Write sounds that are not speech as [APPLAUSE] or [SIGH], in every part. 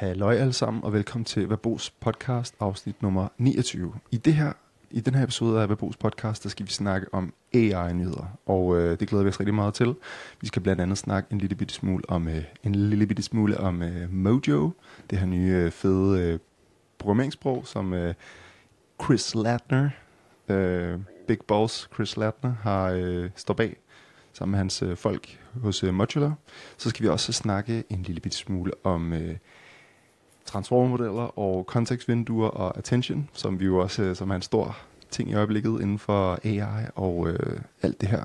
Halløj alle sammen, og velkommen til Verbos podcast, afsnit nummer 29. I, det her, I den her episode af Verbos podcast, der skal vi snakke om AI-nyheder, og øh, det glæder vi os rigtig meget til. Vi skal blandt andet snakke en lille bitte smule om, øh, en lille bitte smule om øh, Mojo, det her nye øh, fede øh, programmeringssprog, som øh, Chris Latner, øh, Big Boss Chris Latner, har øh, står bag sammen med hans øh, folk hos øh, Modular. Så skal vi også snakke en lille bitte smule om øh, transformermodeller og kontekstvinduer og attention, som vi jo også øh, som er en stor ting i øjeblikket inden for AI og øh, alt det her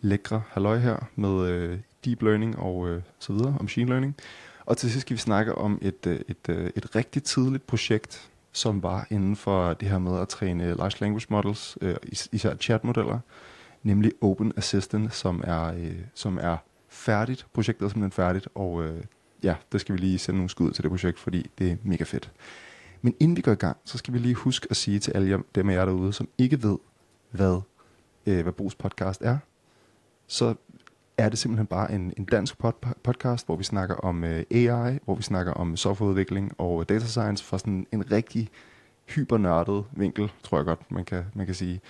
lækre halløj her med øh, deep learning og øh, så videre, og machine learning. Og til sidst skal vi snakke om et, øh, et, øh, et rigtig tidligt projekt, som var inden for det her med at træne large language models, øh, især chatmodeller, nemlig Open Assistant, som er, øh, som er færdigt. Projektet er simpelthen færdigt, og øh, ja, det skal vi lige sende nogle skud til det projekt, fordi det er mega fedt. Men inden vi går i gang, så skal vi lige huske at sige til alle jer, dem af jer derude, som ikke ved, hvad, øh, hvad Brugs podcast er, så er det simpelthen bare en, en dansk pod- podcast, hvor vi snakker om øh, AI, hvor vi snakker om softwareudvikling og øh, data science fra sådan en rigtig hypernørdet vinkel, tror jeg godt, man kan, man kan sige.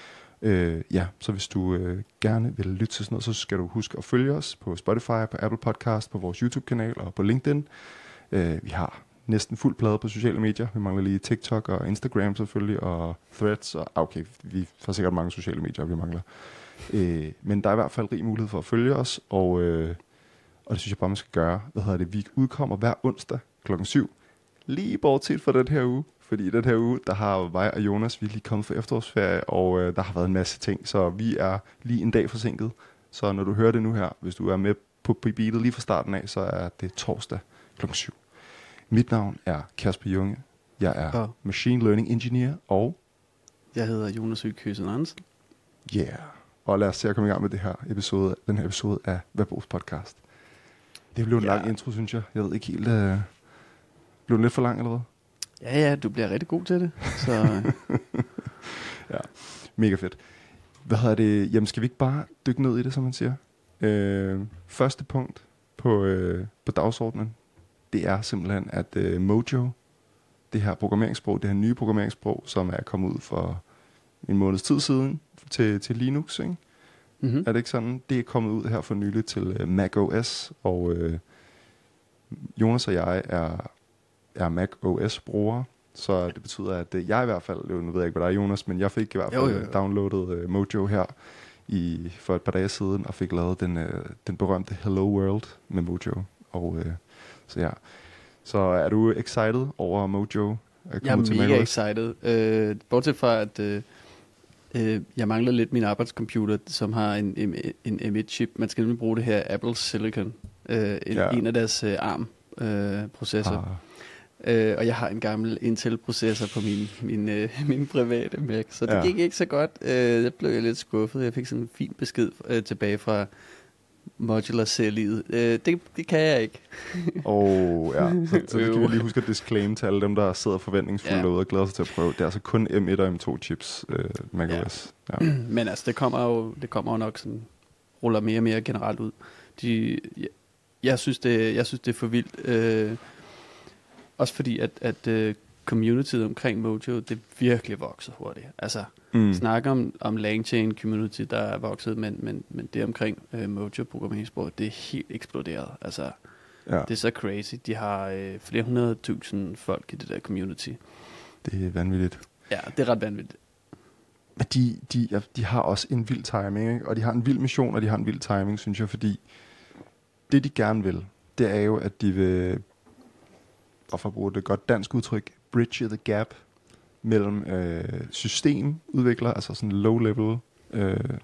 Øh, ja, så hvis du øh, gerne vil lytte til sådan noget, så skal du huske at følge os på Spotify, på Apple Podcast, på vores YouTube-kanal og på LinkedIn. Øh, vi har næsten fuld plade på sociale medier. Vi mangler lige TikTok og Instagram selvfølgelig, og Threads. Og, ah, okay, vi har sikkert mange sociale medier, vi mangler. Øh, men der er i hvert fald rig mulighed for at følge os, og, øh, og det synes jeg bare, man skal gøre. Hvad hedder det? Vi udkommer hver onsdag klokken 7. Lige bortset fra den her uge, fordi i den her uge, der har mig og Jonas, vi er lige kommet for efterårsferie, og øh, der har været en masse ting, så vi er lige en dag forsinket. Så når du hører det nu her, hvis du er med på, på beatet lige fra starten af, så er det torsdag kl. 7. Mit navn er Kasper Junge. Jeg er Og- Machine Learning Engineer, og Jeg hedder Jonas Høgh Køsen Andersen. yeah. Og lad os se at komme i gang med det her episode, den her episode af Verbos podcast. Det blev en Ja. lang intro, synes jeg. Jeg ved ikke helt... Øh, blev den lidt for lang, eller hvad? Ja, ja, du bliver rigtig god til det. Så [LAUGHS] Mega fedt. Hvad hedder det? Jamen, skal vi ikke bare dykke ned i det, som man siger? Øh, første punkt på, øh, på dagsordenen, det er simpelthen, at øh, Mojo, det her programmeringssprog, det her nye programmeringssprog, som er kommet ud for en måneds tid siden til, til Linux, ikke? mm-hmm. Er det ikke sådan? Det er kommet ud her for nylig til øh, Mac OS, og øh, Jonas og jeg er, er Mac OS brugere, så det betyder, at øh, jeg i hvert fald, nu ved jeg ikke, hvad der er Jonas, men jeg fik i hvert fald Jo, jo, jo. downloadet øh, Mojo her i, for et par dage siden, og fik lavet den, øh, den berømte Hello World med Mojo. Og, øh, så ja. Så er du excited over Mojo? at jeg er til mega macOS? excited. Øh, bortset fra, at øh, øh, jeg mangler lidt min arbejdscomputer, som har en, en, en M1-chip. Man skal nemlig bruge det her Apple Silicon. Øh, en, Ja. en af deres øh, ARM-processor. Ah, Øh, og jeg har en gammel Intel-processor på min, min, øh, [LAUGHS] min private Mac, så det Ja. gik ikke så godt. Øh, jeg blev lidt skuffet. Jeg fik sådan en fin besked øh, tilbage fra modular livet øh, det, det kan jeg ikke. [LAUGHS] Og ja, så, så det kan vi lige huske at disclaim til alle dem, der sidder forventningsfulde ja. Derude og glæder sig til at prøve. Det er altså kun M1 og M2 chips, øh, macOS. Ja. Ja. [CLEARS THROAT] Men altså, det kommer jo, det kommer jo nok sådan, ruller mere og mere generelt ud. De, jeg, jeg, synes, det, jeg synes, det er for vildt. Øh, også fordi, at, at øh, communityet omkring Mojo, det virkelig vokset hurtigt. Altså, Mm. snakke om, om Langchain community, der er vokset, men, men, men det omkring øh, Mojo programmeringssproget, det er helt eksploderet. Altså, Ja, det er så crazy. De har øh, flere hundrede tusind folk i det der community. det er vanvittigt. Ja, det er ret vanvittigt. Men de, de, ja, de har også en vild timing, ikke? og de har en vild mission, og de har en vild timing, synes jeg, fordi det, de gerne vil, det er jo, at de vil, og for at bruge det godt dansk udtryk, bridge the gap mellem øh, systemudviklere, altså sådan low-level øh,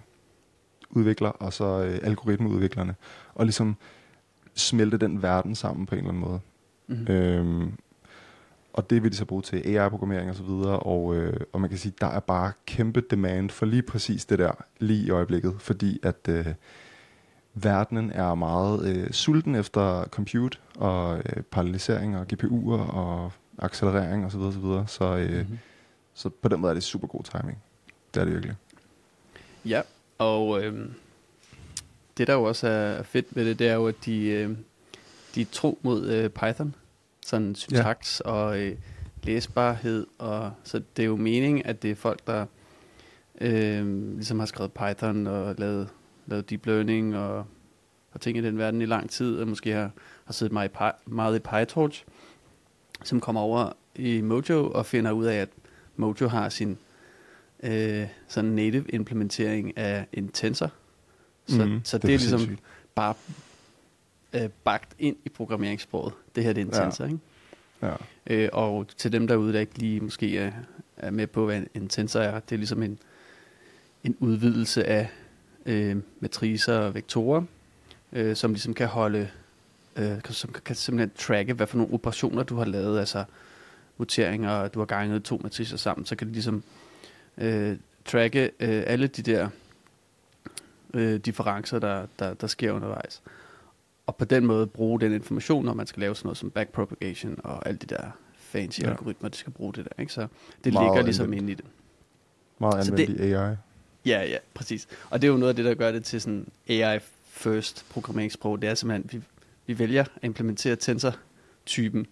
udviklere, og så øh, algoritmeudviklerne, og ligesom smelte den verden sammen på en eller anden måde. Mm-hmm. Øhm, og det vil de så bruge til AI-programmering og så videre, og, øh, og man kan sige, der er bare kæmpe demand for lige præcis det der lige i øjeblikket, fordi at øh, verdenen er meget øh, sulten efter compute og øh, parallelisering og GPU'er og accelerering og så videre, så. Så, øh, Mm-hmm. så på den måde er det super god timing. Det er det virkelig. Ja, og øhm, det der jo også er fedt ved det, det er jo, at de, øh, de er tro mod øh, Python. sådan syntaks ja. og øh, læsbarhed. Og, så det er jo meningen, at det er folk, der øh, ligesom har skrevet Python og lavet, lavet deep learning og, og ting i den verden i lang tid, og måske har, har siddet meget i, meget i PyTorch, som kommer over i Mojo og finder ud af, at Mojo har sin øh, sådan native implementering af en tensor. Så, mm, så det, det er, ligesom sindssygt. bare øh, bagt ind i programmeringssproget. Det her det er en tensor, ja. ikke? Ja. Øh, og til dem derude, der ikke lige måske er, er med på, hvad en tensor er, det er ligesom en, en udvidelse af øh, matricer og vektorer, øh, som ligesom kan holde, øh, som kan, kan simpelthen tracke, hvad for nogle operationer du har lavet, altså muteringer, du har ganget to matricer sammen, så kan det ligesom øh, tracke øh, alle de der øh, differencer, der, der, der sker undervejs. Og på den måde bruge den information, når man skal lave sådan noget som backpropagation og alle de der fancy ja. algoritmer, der skal bruge det der. Ikke? Så det Meget ligger ligesom ind i det. Meget anvendt i AI. Ja, ja, præcis. Og det er jo noget af det, der gør det til sådan AI first programmeringssprog. Det er simpelthen, vi, vi vælger at implementere tensor-typen.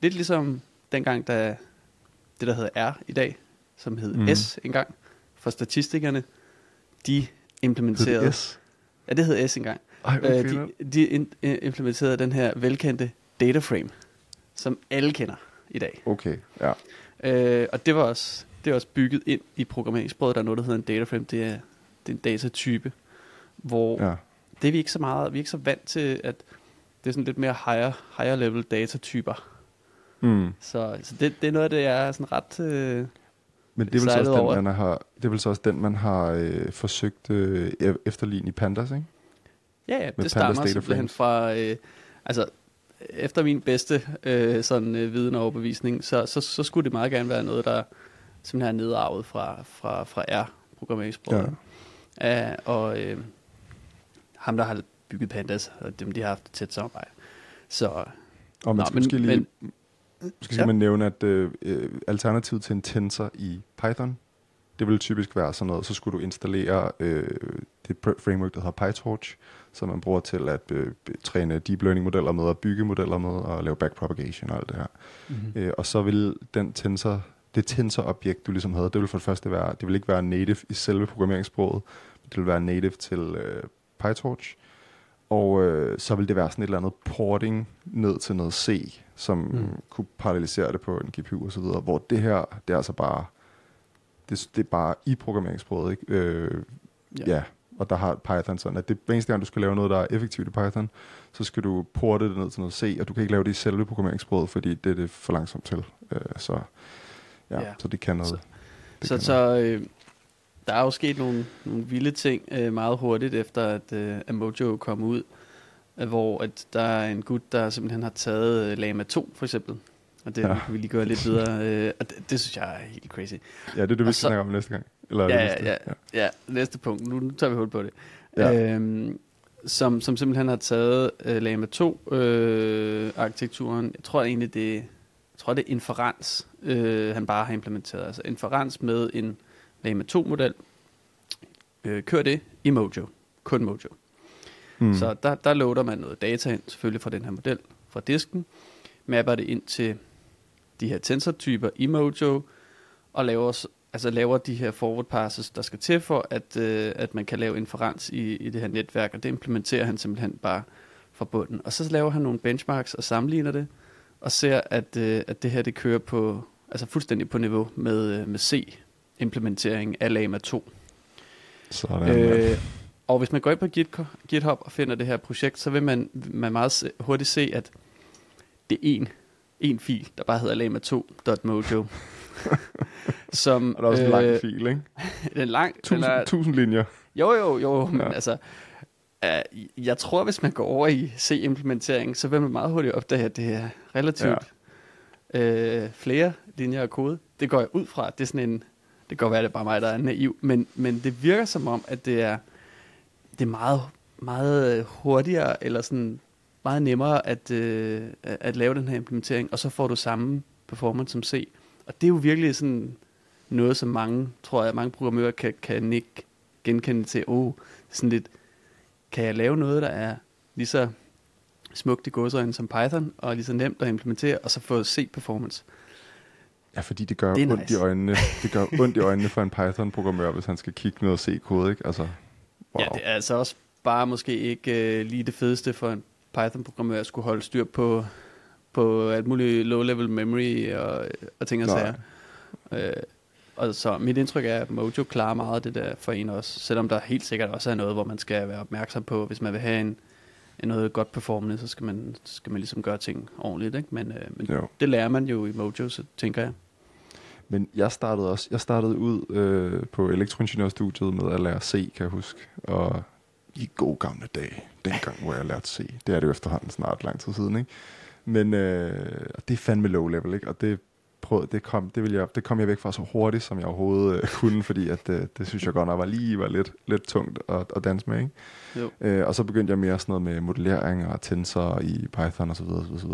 Lidt ligesom dengang, da det, der hedder R i dag, som hed mm. S engang, for statistikerne, de implementerede... Hed S? Ja, det hed S engang. Ej, okay, uh, de, de in, uh, implementerede den her velkendte data frame, som alle kender i dag. Okay, ja. Uh, og det var også det er også bygget ind i programmeringssproget. Der er noget, der hedder en data frame. Det er, det er en datatype, hvor ja. det er vi ikke så meget, vi er ikke så vant til, at det er sådan lidt mere higher, higher level datatyper. Mm. Så, så det, det er noget det, er sådan ret øh, Men det er vel så også den, man har, det er vel så også den, man har øh, forsøgt øh, efterligne i Pandas, ikke? Ja, ja, Med det stammer simpelthen fra, øh, altså efter min bedste øh, sådan øh, viden og overbevisning, så, så, så skulle det meget gerne være noget, der simpelthen er nedarvet fra, fra, fra R-programmeringssproget. Ja. Uh, og øh, ham, der har bygget Pandas, og dem, de har haft et tæt samarbejde. Så, og man nå, skal men, måske lige, men, skal ja. man nævne, at øh, øh, alternativet til en tensor i Python, det vil typisk være sådan noget, så skulle du installere øh, det framework, der hedder PyTorch, som man bruger til at øh, træne deep learning modeller med, og bygge modeller med, og lave backpropagation og alt det her. Mm-hmm. Øh, og så vil den tensor det tensor-objekt, du ligesom havde, det vil for det første være, det vil ikke være native i selve programmeringssproget, men det vil være native til øh, PyTorch, og øh, så vil det være sådan et eller andet porting ned til noget C, som mm. kunne parallelisere det på en GPU og så videre, hvor det her, det er altså bare, det, det er bare i programmeringssproget, ikke? Øh, ja. ja. Og der har Python sådan, at det eneste gang, du skal lave noget, der er effektivt i Python, så skal du porte det ned til noget C, og du kan ikke lave det i selve programmeringssproget, fordi det er det for langsomt til. Øh, så Ja, ja. så det kan noget. Så, det så, kan så noget. Øh, der er jo sket nogle, nogle vilde ting øh, meget hurtigt efter, at, øh, at Mojo kom ud, øh, hvor at der er en gut, der simpelthen har taget øh, Lama 2 for eksempel. Og det ja. kan vi lige gøre lidt videre. Øh, og det, det synes jeg er helt crazy. Ja, det er det, vi skal snakke om næste gang. Eller ja, næste, ja, ja, ja, næste punkt. Nu, nu tager vi hul på det. Ja. Øhm, som, som simpelthen har taget øh, Lama 2 øh, arkitekturen. Jeg tror egentlig, det tror, det er inferens, øh, han bare har implementeret. Altså inferens med en Lama 2-model. Øh, kør det i Mojo. Kun Mojo. Mm. Så der, der loader man noget data ind, selvfølgelig fra den her model, fra disken, mapper det ind til de her tensortyper i Mojo, og laver, altså laver de her forward passes, der skal til for, at, øh, at man kan lave inferens i, i det her netværk, og det implementerer han simpelthen bare fra bunden. Og så laver han nogle benchmarks og sammenligner det, og ser, at, øh, at det her det kører på, altså fuldstændig på niveau med, øh, med C-implementering af Lama 2. Sådan, øh, og hvis man går ind på GitHub og finder det her projekt, så vil man, man meget hurtigt se, at det er en, en fil, der bare hedder lama2.mojo. [LAUGHS] som, og der er også øh, en lang øh, fil, ikke? [LAUGHS] den er lang. Tusind, den er, tusind linjer. Jo, jo, jo, men ja. altså, Uh, jeg tror, hvis man går over i C-implementering, så vil man meget hurtigt opdage, at det er relativt ja. uh, flere linjer af kode. Det går jeg ud fra. Det er sådan en, det kan godt være, det er bare mig, der er naiv, men, men det virker som om, at det er, det er meget, meget hurtigere, eller sådan meget nemmere at, uh, at lave den her implementering, og så får du samme performance som C. Og det er jo virkelig sådan noget, som mange, tror jeg, mange programmører kan, kan ikke genkende til, oh, sådan lidt, kan jeg lave noget, der er lige så smukt i godsøjne som Python, og lige så nemt at implementere, og så få C-performance. Ja, fordi det gør Det ondt nice. i øjnene. [LAUGHS] Det gør ondt i øjnene for en Python-programmør, hvis han skal kigge noget C-kode, ikke? Altså, wow. Ja, det er altså også bare måske ikke øh, lige det fedeste for en Python-programmør at skulle holde styr på, på alt muligt low-level memory og, og ting og sager. Øh, og så mit indtryk er, at Mojo klarer meget af det der for en også, selvom der helt sikkert også er noget, hvor man skal være opmærksom på, hvis man vil have en, en noget godt performende, så skal man, så skal man ligesom gøre ting ordentligt, ikke? Men, øh, men Jo. det lærer man jo i Mojo, så tænker jeg. Men jeg startede også, jeg startede ud øh, på elektroingeniørstudiet med at lære C, kan jeg huske. Og i gode gamle dage, dengang hvor jeg lærte C. Det er det jo efterhånden snart lang tid siden, ikke? Men øh, det er fandme low level, ikke? Og det, prøvede, det, kom, det, vil jeg, det kom jeg væk fra så hurtigt, som jeg overhovedet øh, kunne, fordi at, øh, det synes jeg godt nok var lige var lidt, lidt tungt at, at danse med, ikke? Jo. Øh, og så begyndte jeg mere sådan noget med modellering og tensor i Python osv. osv., osv.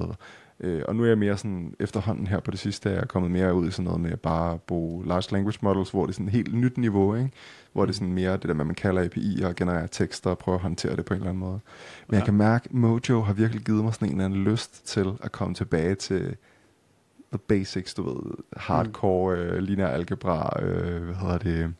Øh, og nu er jeg mere sådan, efterhånden her på det sidste, er jeg kommet mere ud i sådan noget med bare at bruge large language models, hvor det er sådan et helt nyt niveau, ikke? Hvor det er sådan mere det der, man kalder API og genererer tekster og prøver at håndtere det på en eller anden måde. Men ja. Jeg kan mærke, Mojo har virkelig givet mig sådan en eller anden lyst til at komme tilbage til the basics, du ved, hardcore, øh, linear algebra, øh, hvad hedder det,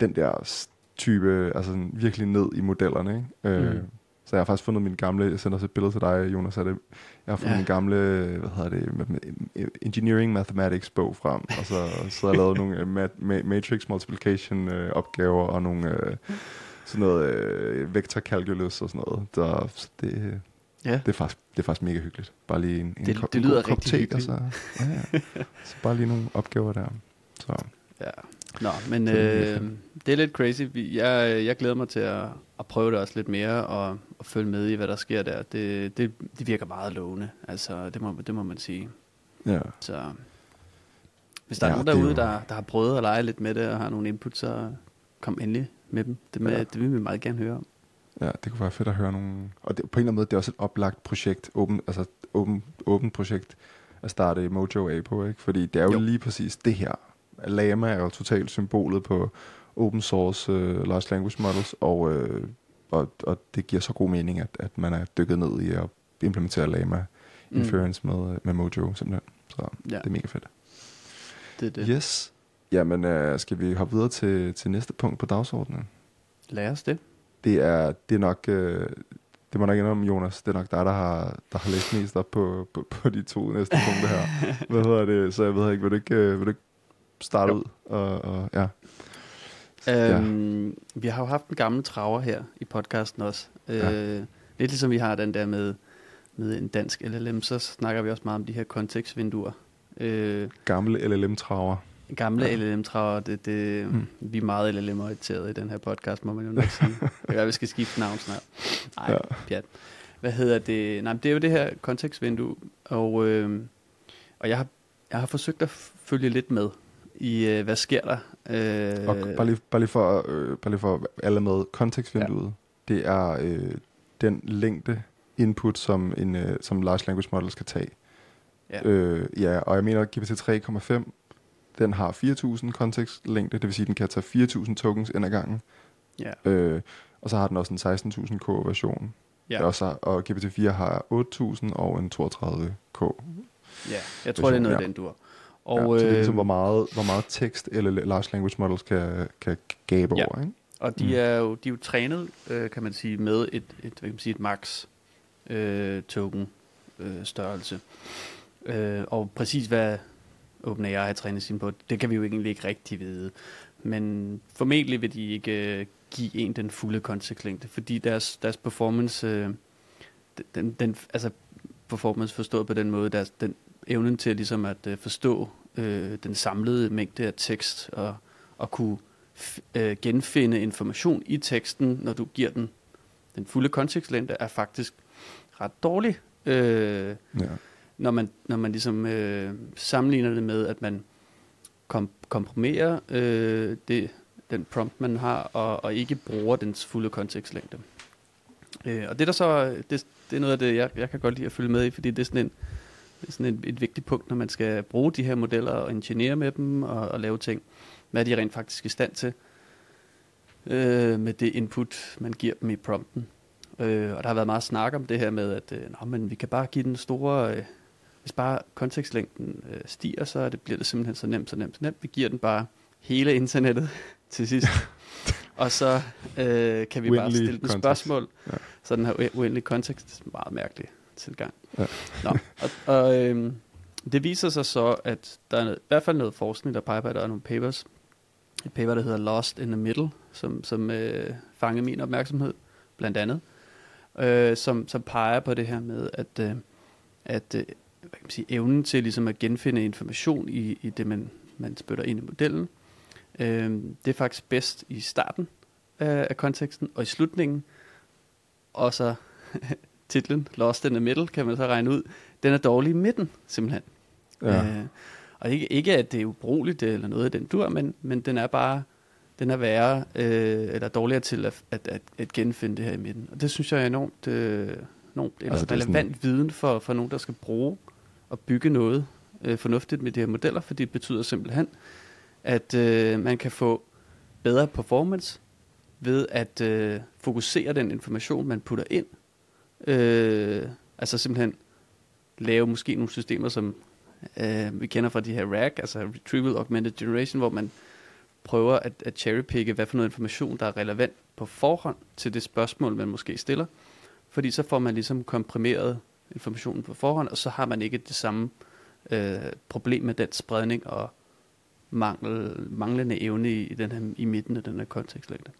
den der type, altså sådan virkelig ned i modellerne, ikke? Øh, Mm. Så jeg har faktisk fundet min gamle, jeg sender også et billede til dig, Jonas, af det. Jeg har fundet ja. Min gamle, hvad hedder det, Engineering Mathematics bog frem, og så, så har jeg lavet nogle [LAUGHS] øh, mat- ma- matrix multiplication øh, opgaver, og nogle øh, sådan noget øh, vector calculus og sådan noget. Der, så det, Ja. det, er faktisk, det er faktisk mega hyggeligt. Bare lige en, en, Det- kop, det en lyder god kop rigtig te, hyggeligt. Og så, ja, ja. så bare lige nogle opgaver der. Så, Ja. Nå, men Så det er øh, det er lidt crazy. Jeg, jeg glæder mig til at, at prøve det også lidt mere og, og følge med i, hvad der sker der. Det, det, det virker meget lovende, altså det må, det må man sige. ja. Så hvis der er Ja, nogen er derude, jo- der, der har prøvet at lege lidt med det og har nogle input, så kom endelig med dem. Det, med, Ja. det vil vi meget gerne høre om. Ja, det kunne være fedt at høre nogle... Og det, på en eller anden måde, det er også et oplagt projekt, åben, altså åben, åben projekt at starte Mojo af på, ikke? Fordi det er jo, Jo. lige præcis det her. Lama er jo totalt symbolet på open source uh, large language models, og, uh, og, og det giver så god mening, at, at man er dykket ned i at implementere Lama Mm. Inference med, med Mojo, simpelthen. Så Ja, det er mega fedt. det er det. Yes. Jamen, uh, skal vi hoppe videre til, til næste punkt på dagsordenen? Lad os det. Det er, det er nok, øh, det må nok indrømme, Jonas, det er nok dig, der har, der har læst mest op på, på, på de to næste punkter her. [LAUGHS] Hvad hedder det? Så jeg ved ikke, vil du ikke, øh, vil du ikke starte Jo. ud? Og, og, ja. Ja. Øhm, Vi har jo haft en gammel traver her i podcasten også. Ja. Øh, lidt ligesom vi har den der med, med en dansk LLM, så snakker vi også meget om de her kontekstvinduer. Øh, Gamle LLM-traver. Gamle Ja. LLM-traver, det, det, Mm. vi er meget LLM-orienteret i den her podcast, må man jo nok sige. [LAUGHS] Det kan være, vi skal skifte navn snart. Nej, Ja. ja. pjat. Hvad hedder det? Nej, det er jo det her kontekstvindue, og, øh, og jeg, har, jeg har forsøgt at følge lidt med i, øh, hvad sker der. Øh, Og bare lige, bare lige for, øh, bare lige for alle med kontekstvinduet. Ja. Det er øh, den længde input, som en øh, som large language model skal tage. Ja. Øh, ja, og jeg mener, GPT 3,5, den har 4.000 kontekstlængde, det vil sige, at den kan tage 4.000 tokens ind ad gangen. ja, Øh, og så har den også en 16.000K version. ja. Ja. Også, og GPT-4 har 8.000 og en 32K. Ja, jeg tror, det er noget, Ja. den dur. Og, Og, ja, så det er øh, ligesom, hvor meget, hvor meget tekst eller large language models kan, kan gabe Ja. over. Ikke? og de, Mm. er jo, de er jo trænet, øh, kan man sige, med et, et, hvad kan man sige, et max øh, token øh, størrelse. Øh, og præcis hvad OpenAI har trænet sin på, det kan vi jo egentlig ikke rigtig vide. Men formentlig vil de ikke øh, give en den fulde konsekvente, fordi deres, deres performance, øh, den, den, altså performance forstået på den måde, deres, den evnen til ligesom at øh, forstå øh, den samlede mængde af tekst og, og kunne f- øh, genfinde information i teksten, når du giver den den fulde kontekstlængde, er faktisk ret dårlig. Øh, Ja når man, når man ligesom øh, sammenligner det med, at man kom, komprimerer øh, det, den prompt, man har, og, og ikke bruger dens fulde kontekstlængde. Øh, og det der så, det, det er noget af det, jeg, jeg kan godt lide at følge med i, fordi det er sådan, en, sådan et, et vigtigt punkt, når man skal bruge de her modeller og ingeniere med dem og, og lave ting. Hvad er de rent faktisk i stand til øh, med det input, man giver dem i prompten. Øh, og der har været meget snak om det her med, at øh, nå, men vi kan bare give den store... Øh, hvis bare kontekstlængden øh, stiger, så det, bliver det simpelthen så nemt, så nemt, så nemt. Vi giver den bare hele internettet [LAUGHS] til sidst. og så øh, kan vi Uendelig bare stille den spørgsmål. Ja. Så den her ue- uendelige kontekst er meget mærkelig tilgang. Ja. Nå, og, og øh, det viser sig så, at der er noget, i hvert fald noget forskning, der peger på, at der er nogle papers. Et paper, der hedder Lost in the Middle, som, som øh, fangede min opmærksomhed, blandt andet. Øh, som, som peger på det her med, at, øh, at øh, hvad kan man sige, evnen til ligesom at genfinde information i, i det, man, man spytter ind i modellen, øh, det er faktisk bedst i starten af, af konteksten, og i slutningen, og så [LAUGHS] titlen Lost in the Middle, kan man så regne ud, den er dårlig i midten, simpelthen. Ja. Øh, og ikke, ikke at det er ubrugeligt eller noget af den dur, men, men den er bare den er værre, øh, eller dårligere til at, at, at, at genfinde det her i midten. Og det synes jeg er enormt, øh, enormt Altså, relevant sådan... viden for, for nogen, der skal bruge at bygge noget øh, fornuftigt med de her modeller, fordi det betyder simpelthen, at øh, man kan få bedre performance ved at øh, fokusere den information, man putter ind. Øh, altså simpelthen lave måske nogle systemer, som øh, vi kender fra de her RAG, altså Retrieval Augmented Generation, hvor man prøver at, at cherrypicke, hvad for noget information, der er relevant på forhånd til det spørgsmål, man måske stiller. Fordi så får man ligesom komprimeret informationen på forhånd, og så har man ikke det samme øh, problem med den spredning og mangel, manglende evne i, i, den her, i midten af den her kontekstlængde.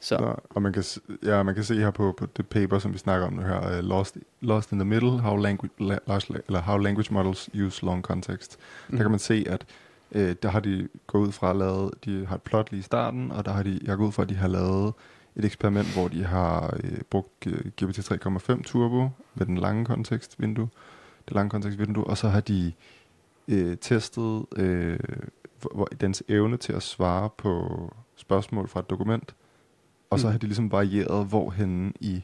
Så Der, og man kan, ja, man kan se her på, på det paper, som vi snakker om nu her, uh, Lost, Lost in the Middle, how language, la, eller how language models use long context. Mm. Der kan man se, at øh, der har de gået ud fra at lave, de har et plot lige i starten, og der har de, jeg gået ud fra, at de har lavet et eksperiment, hvor de har øh, brugt GPT 3,5 Turbo med den lange kontekstvindue, det lange kontekstvindue, og så har de øh, testet øh, hvor, hvor, dens evne til at svare på spørgsmål fra et dokument, og så Mm. har de ligesom varieret, hvorhenne i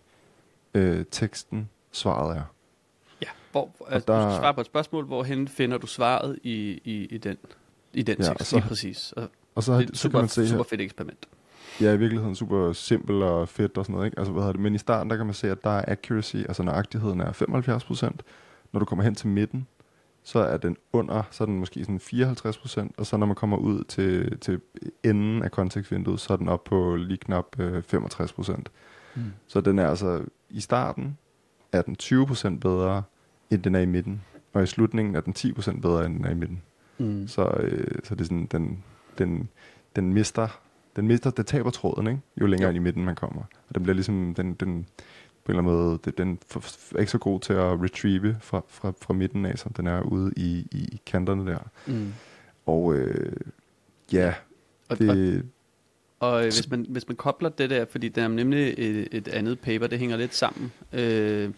øh, teksten svaret er. ja, hvor, altså, der- der... du skal svare på et spørgsmål, hvorhen finder du svaret i, i, i den, i den Ja, ja, og tekst, så- lige præcis. Og Og så, har, det er et så kan super, man se super fedt eksperiment. Ja, i virkeligheden super simpel og fedt og sådan noget, ikke? Altså, hvad det? Men i starten, der kan man se, at der er accuracy, altså nøjagtigheden er 75%. Når du kommer hen til midten, så er den under, så er den måske sådan 54%, og så når man kommer ud til, til enden af kontekstvinduet, så er den op på lige knap øh, 65%. Mm. Så den er altså, i starten er den 20% bedre, end den er i midten. Og i slutningen er den 10% bedre, end den er i midten. Mm. Så, øh, så det er sådan, den, den, den mister, den mister, det taber tråden, ikke? jo længere Jo. ind i midten man kommer. Og den bliver ligesom, den, den på en eller anden måde, den er ikke så god til at retrieve fra, fra, fra midten af, som den er ude i, i, i kanterne der. Mm. Og øh, ja, Og, og, det, Og øh, hvis man, hvis man kobler det der, fordi der er nemlig et, et andet paper, det hænger lidt sammen øh,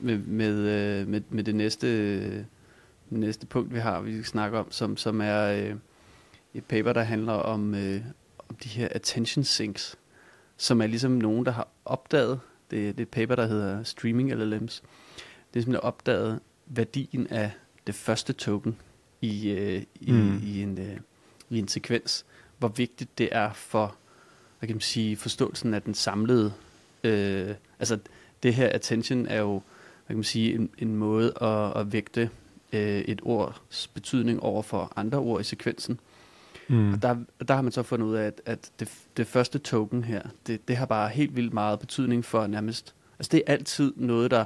med, med, øh, med, med det næste, næste punkt, vi har, vi skal snakke om, som, som er øh, et paper, der handler om, øh, om de her attention sinks, som er ligesom nogen, der har opdaget, det, det er et paper, der hedder Streaming LLMs, det er simpelthen opdaget værdien af det første token i, øh, i, Mm. mm. i, en, øh, i en sekvens hvor vigtigt det er for, hvad kan man sige, forståelsen af den samlede, øh, altså det her attention er jo, hvad kan man sige, en, en måde at, at vægte øh, et ords betydning over for andre ord i sekvensen. Mm, Og der, der har man så fundet ud af, at, at det, det første token her, det, det har bare helt vildt meget betydning for nærmest, altså det er altid noget, der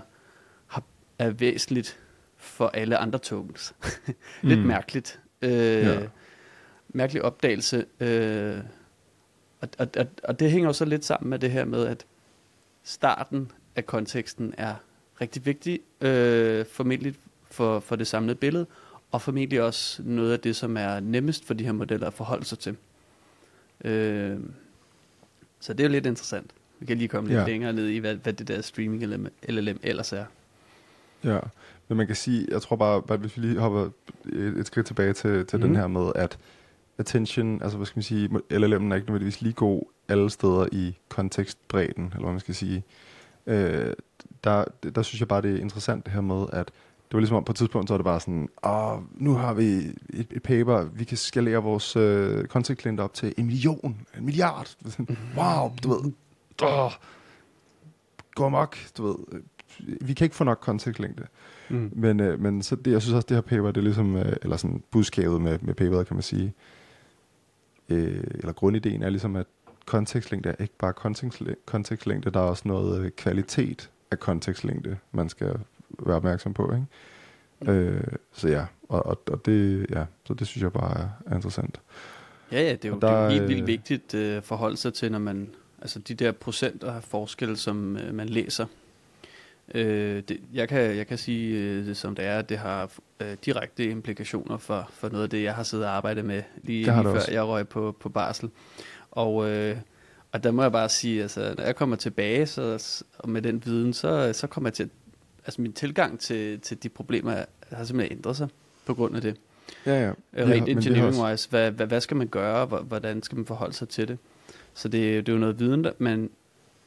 har, er væsentligt for alle andre tokens. [LAUGHS] Lidt Mm. mærkeligt. Øh, Ja. Mærkelig opdagelse. Øh, og, og, og, og det hænger jo så lidt sammen med det her med, at starten af konteksten er rigtig vigtig, øh, formentlig for, for det samlede billede, og formentlig også noget af det, som er nemmest for de her modeller at forholde sig til. Øh, så det er jo lidt interessant. Vi kan lige komme lidt Ja. længere ned i, hvad, hvad det der streaming LLM, LLM ellers er. Ja, men man kan sige, jeg tror bare, bare hvis vi lige hopper et, et skridt tilbage til, til mm. Mhm. den her med, at attention, altså hvad skal man sige, LLM'en er ikke nødvendigvis lige god alle steder i kontekstbredden, eller hvad man skal sige. Øh, der, der synes jeg bare, det er interessant det her med, at det var ligesom om på et tidspunkt, så var det bare sådan, Åh, nu har vi et, et paper, vi kan skalere vores øh, kontekstklient op til en million, en milliard. Sådan, Wow, du ved, åh, gå amok, du ved. Vi kan ikke få nok kontekstlængde. Mm. Men, øh, men så det, jeg synes også, det her paper, det er ligesom, øh, eller sådan budskabet med, med paperet, kan man sige, øh, eller grundideen er ligesom, at kontekstlængde er ikke bare kontekstlængde, kontekstlængde der er også noget øh, kvalitet af kontekstlængde, man skal være opmærksom på, ikke? Øh, så ja, og, og, og det, ja, så det synes jeg bare er, er interessant. Ja, ja, det er jo, Og der, det er jo helt vildt øh, vigtigt øh, forhold sig til, når man, altså de der procenter af forskel, som øh, man læser. Øh, det, jeg, kan, jeg kan sige øh, det som det er, at det har øh, direkte implikationer for, for noget af det, jeg har siddet og arbejdet med lige, lige før også. jeg røg på, på barsel. Og, øh, og der må jeg bare sige, altså når jeg kommer tilbage så, og med den viden, så, så kommer jeg til, altså min tilgang til, til de problemer har simpelthen ændret sig på grund af det. Ja, ja. Øh, Ja, Rent det er også- engineering-wise, hvad, hvad, hvad skal man gøre, Hvor- hvordan skal man forholde sig til det? Så det, det er jo noget viden, der man,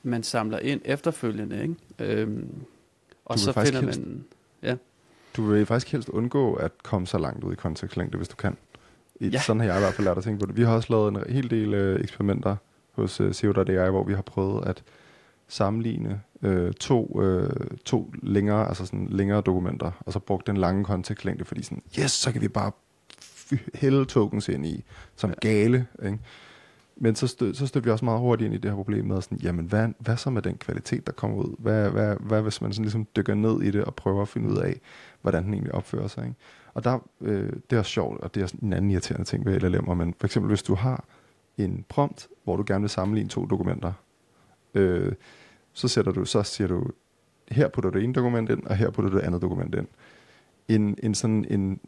man samler ind efterfølgende, ikke? Øhm, og så finder helst- man... Du vil faktisk helst undgå at komme så langt ud i kontekstlængde, hvis du kan. I, Ja. Sådan har jeg i hvert fald lært at tænke på det. Vi har også lavet en hel del øh, eksperimenter hos øh, CO.ai, hvor vi har prøvet at sammenligne øh, to, øh, to længere, altså sådan længere dokumenter, og så brugt den lange kontekstlængde, fordi sådan, yes, så kan vi bare hælde tokens ind i, som ja. Gale. Ikke? Men så, stød, så stødte vi også meget hurtigt ind i det her problem med, sådan, jamen hvad, hvad så med den kvalitet, der kommer ud? Hvad, hvad, hvad hvis man sådan ligesom dykker ned i det og prøver at finde ud af, hvordan den egentlig opfører sig? Ikke? Og der, øh, det er også sjovt, og det er sådan en anden irriterende ting ved LLM'er, men for eksempel hvis du har en prompt, hvor du gerne vil sammenligne to dokumenter, øh, så, sætter du, så siger du, her putter du det ene dokument ind, og her putter du det andet dokument ind. En, en sådan en,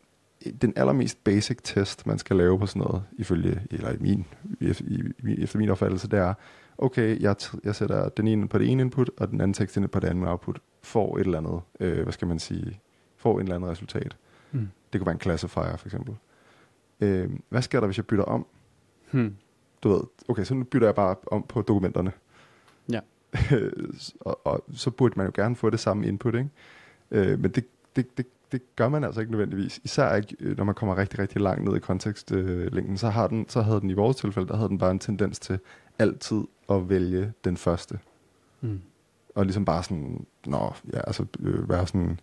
den allermest basic test, man skal lave på sådan noget, ifølge, eller i min, i, i, efter min opfattelse, det er, okay, jeg, jeg sætter den ene på det ene input, og den anden tekst ind på det andet output, får et eller andet, øh, hvad skal man sige, får et eller andet resultat. Hmm. Det kunne være en classifier, for eksempel. Øh, hvad sker der, hvis jeg bytter om? Hmm. Du ved, okay, så nu bytter jeg bare om på dokumenterne. Ja. [LAUGHS] og, og så burde man jo gerne få det samme input, ikke? Øh, men det, det, det, det gør man altså ikke nødvendigvis. Især ikke, øh, når man kommer rigtig, rigtig langt ned i kontekstlængden. Så, har den, så havde den i vores tilfælde, der havde den bare en tendens til altid at vælge den første. Hmm. Og ligesom bare sådan, nå, ja, altså øh, være sådan...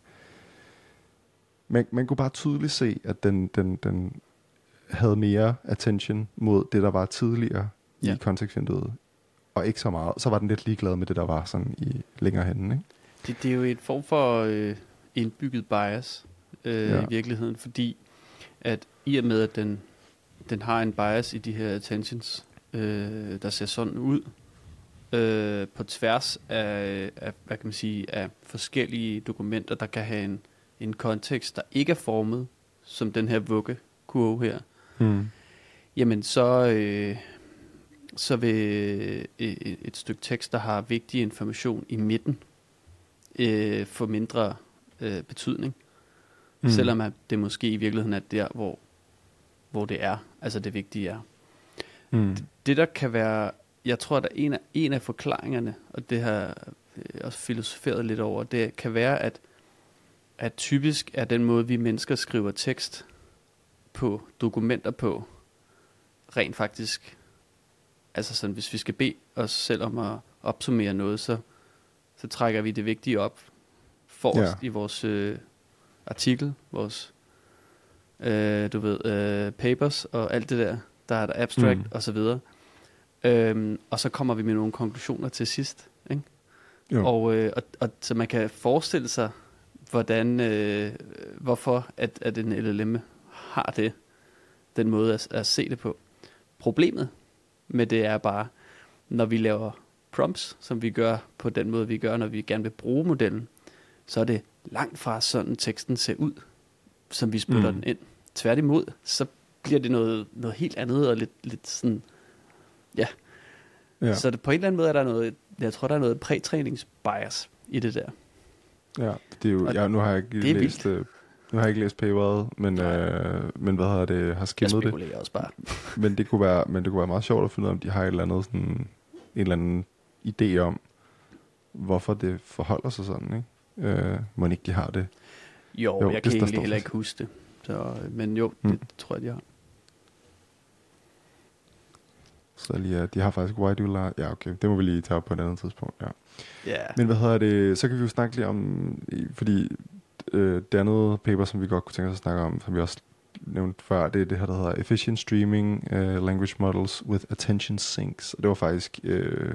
Man, man kunne bare tydeligt se, at den, den, den havde mere attention mod det, der var tidligere. Ja. i kontekstvinduet. Og ikke så meget. Så var den lidt ligeglad med det, der var sådan i længere henne, ikke? Det, det er jo en form for øh, indbygget bias øh, Ja. i virkeligheden, fordi at i og med, at den, den har en bias i de her attentions, øh, der ser sådan ud, øh, på tværs af, af, hvad kan man sige, af forskellige dokumenter, der kan have en, en kontekst, der ikke er formet som den her vuggekurve her, Mm. jamen så, øh, så vil et, et stykke tekst, der har vigtig information i midten, øh, få mindre øh, betydning. Mm. Selvom at det måske i virkeligheden er der, hvor, hvor det er, altså det vigtige er. Mm. Det der kan være, jeg tror, at der er en af, en af forklaringerne, og det har jeg også filosoferet lidt over, det kan være, at, at typisk er den måde, vi mennesker skriver tekst på, dokumenter på, rent faktisk, altså sådan, hvis vi skal bede os selv om at opsummere noget, så, så trækker vi det vigtige op forrest Ja. i vores øh, artikel, vores, øh, du ved, øh, papers og alt det der, der er der abstract mm. og så videre. Øhm, og så kommer vi med nogle konklusioner til sidst, ikke? Jo. Og, øh, og, og så man kan forestille sig, hvordan, øh, hvorfor at, at en LLM har det, den måde at, at se det på. Problemet med det er bare, når vi laver prompts, som vi gør på den måde, vi gør, når vi gerne vil bruge modellen, så er det langt fra sådan teksten ser ud, som vi spytter Mm. den ind. Tværtimod, så bliver det noget, noget helt andet og lidt, lidt sådan, ja. Ja. Så det, på en eller anden måde er der noget, jeg tror, der er noget prætræningsbias i det der. Ja, det er jo, Og ja, nu har jeg ikke læst, øh, nu har jeg ikke læst paperet, men, Nej. øh, men hvad hedder det, har Jeg skimmet det. spekulerer også bare. [LAUGHS] Men det kunne være, men det kunne være meget sjovt at finde ud af, om de har et eller andet sådan, en eller anden idé om, hvorfor det forholder sig sådan, ikke? Øh, må ikke de har det. Jo, Jo, jeg det- kan egentlig heller ikke huske det. Så, øh, men jo, Mm. det tror jeg, de har. Så lige, øh, de har faktisk why do you lie? Ja, okay, det må vi lige tage op på et andet tidspunkt, ja. Ja. Men hvad hedder det, så kan vi jo snakke lidt om, fordi øh, det andet paper, som vi godt kunne tænke os at snakke om, som vi også nævnte før, det er det her, der hedder Efficient Streaming uh, Language Models with Attention Sinks. Og det var faktisk, øh,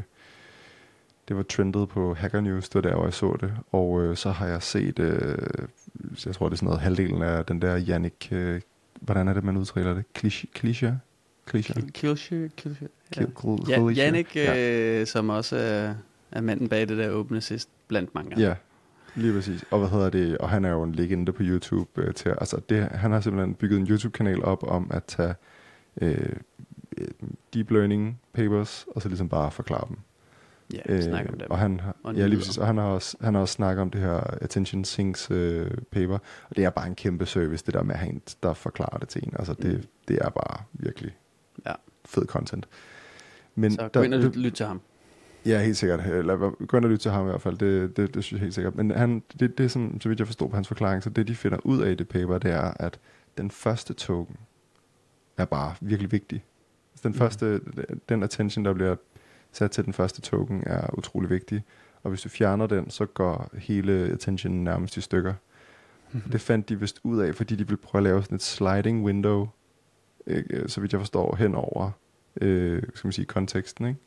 det var trendet på Hacker News, det var der, hvor jeg så det. Og øh, så har jeg set, øh, jeg tror det er sådan noget halvdelen af den der Yannick, øh, hvordan er det, man udtaler det? Kliché? Kliché? Kliché? Kilshire, Kilshire. Ja. Kil- Ja, Kliché? Jannik, Ja. øh, som også er, er manden bag det der åbne sidst, blandt mange. Ja, lige præcis. Og hvad hedder det? Og han er jo en legende på YouTube øh, til, altså det, han har simpelthen bygget en YouTube-kanal op om at tage øh, øh, deep learning papers, og så ligesom bare forklare dem. Ja, øh, snakke om dem. Og han har, Og ja, lige præcis. Og han har også, han har også snakket om det her Attention Sinks øh, paper, og det er bare en kæmpe service, det der med at have en, der forklarer det til en. Altså det, Mm. det er bare virkelig Ja. fed content. Men Så gå ind og lyt, lyt til ham. Ja, helt sikkert. Eller gå ind og lytte til ham i hvert fald. Det, det, det synes jeg helt sikkert. Men han, det, det som, så vidt jeg forstår på hans forklaring, så det de finder ud af i det paper, det er, at den første token er bare virkelig vigtig. Altså, Den Mhm. første, den attention, der bliver sat til den første token, er utrolig vigtig. Og hvis du fjerner den, så går hele attention nærmest i stykker. [LAUGHS] Det fandt de vist ud af, fordi de ville prøve at lave sådan et sliding window, ikke? så vidt jeg forstår, hen over øh, skal man sige, konteksten. Ikke?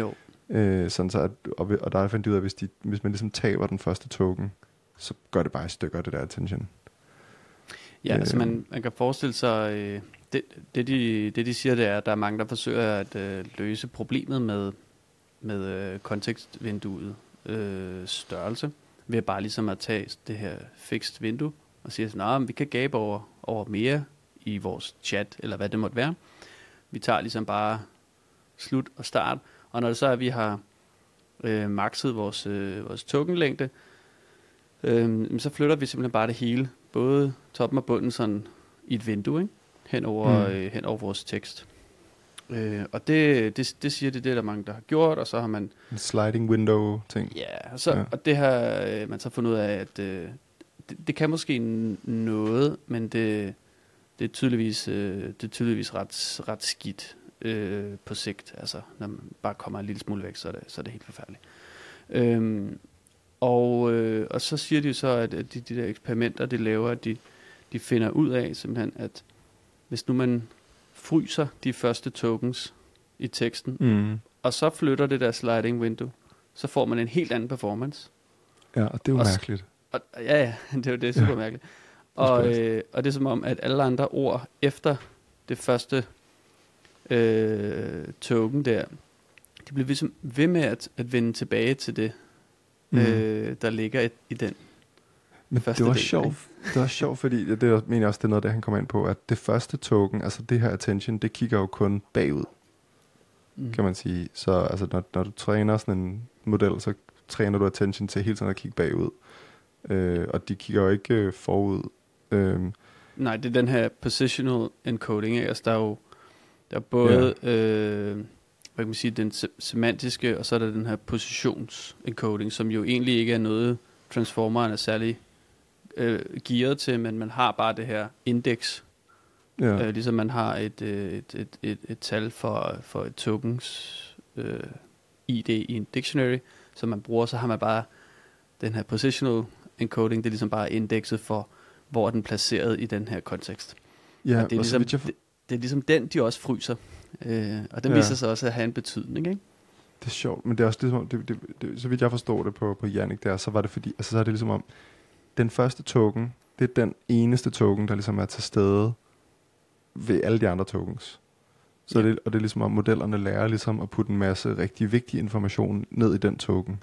Jo, Øh, sådan så at, og, og der fandt de ud af, at hvis, de, hvis man ligesom taber den første token, så gør det bare i stykker, det der attention. ja, Øh. altså man, man kan forestille sig, øh, det, det, de, det de siger, det er, at der er mange, der forsøger at øh, løse problemet med, med øh, kontekstvinduet øh, størrelse, ved bare ligesom at tage det her fixed vindue, og sige sådan, at vi kan gabe over, over mere i vores chat, eller hvad det måtte være. Vi tager ligesom bare slut og start, og når det så er, at vi har øh, makset vores, øh, vores tokenlængde, øh, så flytter vi simpelthen bare det hele, både toppen og bunden sådan i et vindue, ikke? Hen, over, Mm. øh, hen over vores tekst. Øh, og det, det, det siger det, det er der mange, der har gjort, og så har man En sliding window ting. Ja, og, så, Ja. og det har øh, man så fundet ud af, at øh, det, det kan måske noget, men det, det er tydeligvis, øh, det er tydeligvis ret, ret skidt øh, på sigt. Altså, når man bare kommer en lille smule væk, så er det, så er det helt forfærdeligt. Øhm, og, øh, og så siger de så, at, at de, de der eksperimenter, de laver, at de, de finder ud af simpelthen, at hvis nu man fryser de første tokens i teksten, Mm. og så flytter det der sliding window, så får man en helt anden performance. Ja, og det er jo Og mærkeligt. Og, ja, ja, [LAUGHS] det er jo det er super Ja. mærkeligt. Og, øh, og det er som om, at alle andre ord efter det første øh, token der, de bliver ligesom ved med at, at vende tilbage til det, Mm. øh, der ligger i, i den. Men det var sjovt. Det var sjovt, fordi det, det er, mener jeg også, det er noget, der han kommer ind på, at det første token, altså det her attention, det kigger jo kun bagud, Mm. kan man sige. Så altså, når, når du træner sådan en model, så træner du attention til hele tiden at kigge bagud. Øh, og de kigger jo ikke øh, forud. Øh, Nej, det er den her positional encoding. Ikke? Altså, der er jo der er både ja. øh, hvad kan man sige, den se- semantiske, og så er der den her positions-encoding, som jo egentlig ikke er noget, transformeren er særlig øh, gearet til, men man har bare det her indeks, ja. øh, ligesom man har et, øh, et, et, et, et tal for, for et tokens øh, ID i en dictionary, som man bruger, så har man bare den her positional encoding, det er ligesom bare indekset for, hvor er den placeret i den her kontekst. ja, og det er, og så ligesom, jeg, det, det er ligesom den, de også fryser. Øh, og den Ja. ja. viser sig også at have en betydning, ikke? Det er sjovt, men det er også ligesom, det, det, det, så vidt jeg forstår det på, på Yannick der, så var det fordi, altså så er det ligesom om, den første token, det er den eneste token, der ligesom er til stede ved alle de andre tokens. Så Ja. det, og det er ligesom om, modellerne lærer ligesom at putte en masse rigtig vigtig information ned i den token.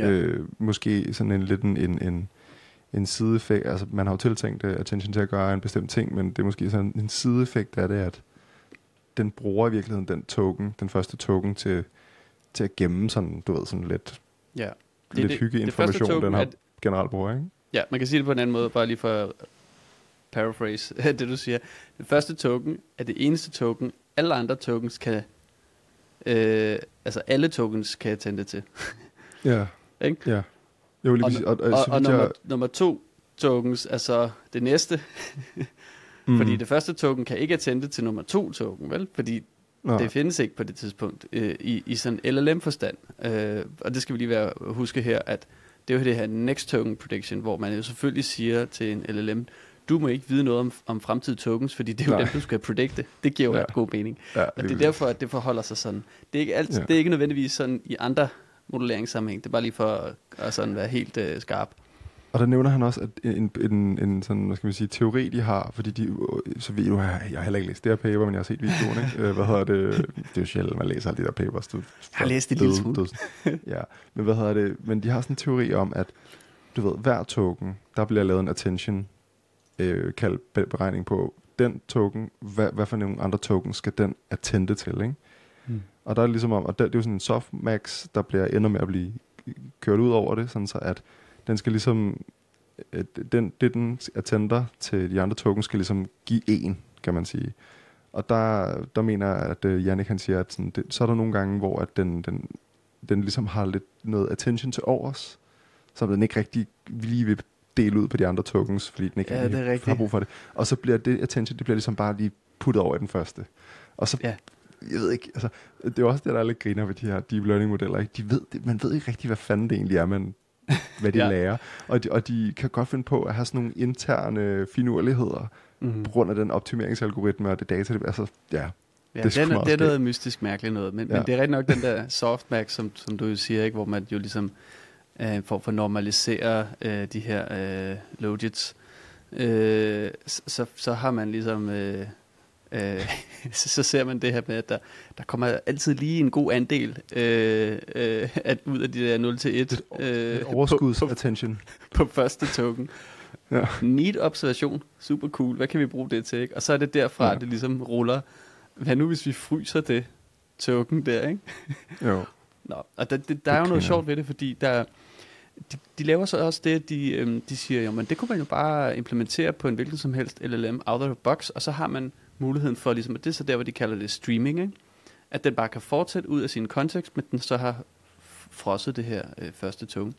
Øh, måske sådan en lidt en, en, en, en sideeffekt, altså man har jo tiltænkt uh, attention til at gøre en bestemt ting, men det er måske sådan en sideeffekt af det, at den bruger i virkeligheden den token, den første token til, til at gemme sådan, du ved, sådan lidt, ja. det, lidt det- hyggeinformation, det den har er- generelt bruger, ikke? Ja, man kan sige det på en anden måde, bare lige for at paraphrase [LAUGHS] det, du siger. Det første token er det eneste token, alle andre tokens kan, øh, altså alle tokens kan attende til. Ja. [LAUGHS] Ikke? Ja. Jo, lige Og. Og, og, og, og nummer, jeg, nummer to tokens er så det næste, [LAUGHS] mm, fordi det første token kan ikke attende til nummer to token, vel? Fordi Nå. Det findes ikke på det tidspunkt øh, i, i sådan LLM-forstand. Øh, og det skal vi lige være huske her, at det er jo det her next token prediction, hvor man jo selvfølgelig siger til en LLM, du må ikke vide noget om, om fremtidige tokens, fordi det er jo Nej. dem, du skal predikte. Det giver jo ja. god mening. Ja, og det er derfor, at det forholder sig sådan. Det er ikke, alt, ja. det er ikke nødvendigvis sådan i andre modelleringssammenhæng. Det er bare lige for at, at sådan være helt uh, skarp. Og der nævner han også, at en, en, en sådan, hvad skal man sige, teori, de har, fordi de, så ved du, jeg, jeg har heller ikke læst det her paper, men jeg har set videoen, ikke? Øh, hvad hedder det? Det er jo sjældent, man læser alle de der papers. Du, jeg har læst det lille smule. Ja, men hvad hedder det? Men de har sådan en teori om, at du ved, hver token, der bliver lavet en attention øh, kaldt beregning på, den token, hvad, hvad for nogle andre tokens skal den attende til, ikke? Mm. Og der er ligesom om, og det, det er jo sådan en softmax, der bliver ender med at blive kørt ud over det, sådan så at den skal ligesom, øh, den, det den attender til de andre tokens skal ligesom give en, kan man sige. Og der, der mener jeg, at uh, Jannik han siger, at sådan, det, så er der nogle gange, hvor at den, den, den ligesom har lidt noget attention til overs, som den ikke rigtig lige vil dele ud på de andre tokens, fordi den ikke ja, det er har brug for det. Og så bliver det attention, det bliver ligesom bare lige puttet over i den første. Og så, ja. Jeg ved ikke, altså, det er også det, der er lidt griner ved de her deep learning modeller. Ikke? De ved, det, man ved ikke rigtig, hvad fanden det egentlig er, man, hvad de [LAUGHS] ja. lærer. Og de, og de kan godt finde på at have sådan nogle interne finurligheder, mm. på grund af den optimeringsalgoritme og det data. Det, altså, ja, Ja, det, er, det er noget mystisk mærkeligt noget, men, ja. men det er rigtig nok den der softmax, som, som du jo siger, ikke, hvor man jo ligesom øh, for at normalisere øh, de her øh, logits, øh, så, så har man ligesom... Øh, øh, [LAUGHS] så, så ser man det her med, at der, der kommer altid lige en god andel øh, øh, at ud af de der 0 til 1. Øh, overskuds på, attention. [LAUGHS] På første token. Ja. Neat observation. Super cool. Hvad kan vi bruge det til? Ikke? Og så er det derfra, ja. at det ligesom ruller. Hvad nu, hvis vi fryser det token der, ikke? Jo. [LAUGHS] Nå, og der, det, der er jo noget sjovt ved det, fordi der, de, de laver så også det, at de, øhm, de siger, jamen det kunne man jo bare implementere på en hvilken som helst LLM out of the box, og så har man muligheden for, ligesom, at det er så der, hvor de kalder det streaming, ikke? at den bare kan fortsætte ud af sin kontekst, men den så har frosset det her øh, første tog.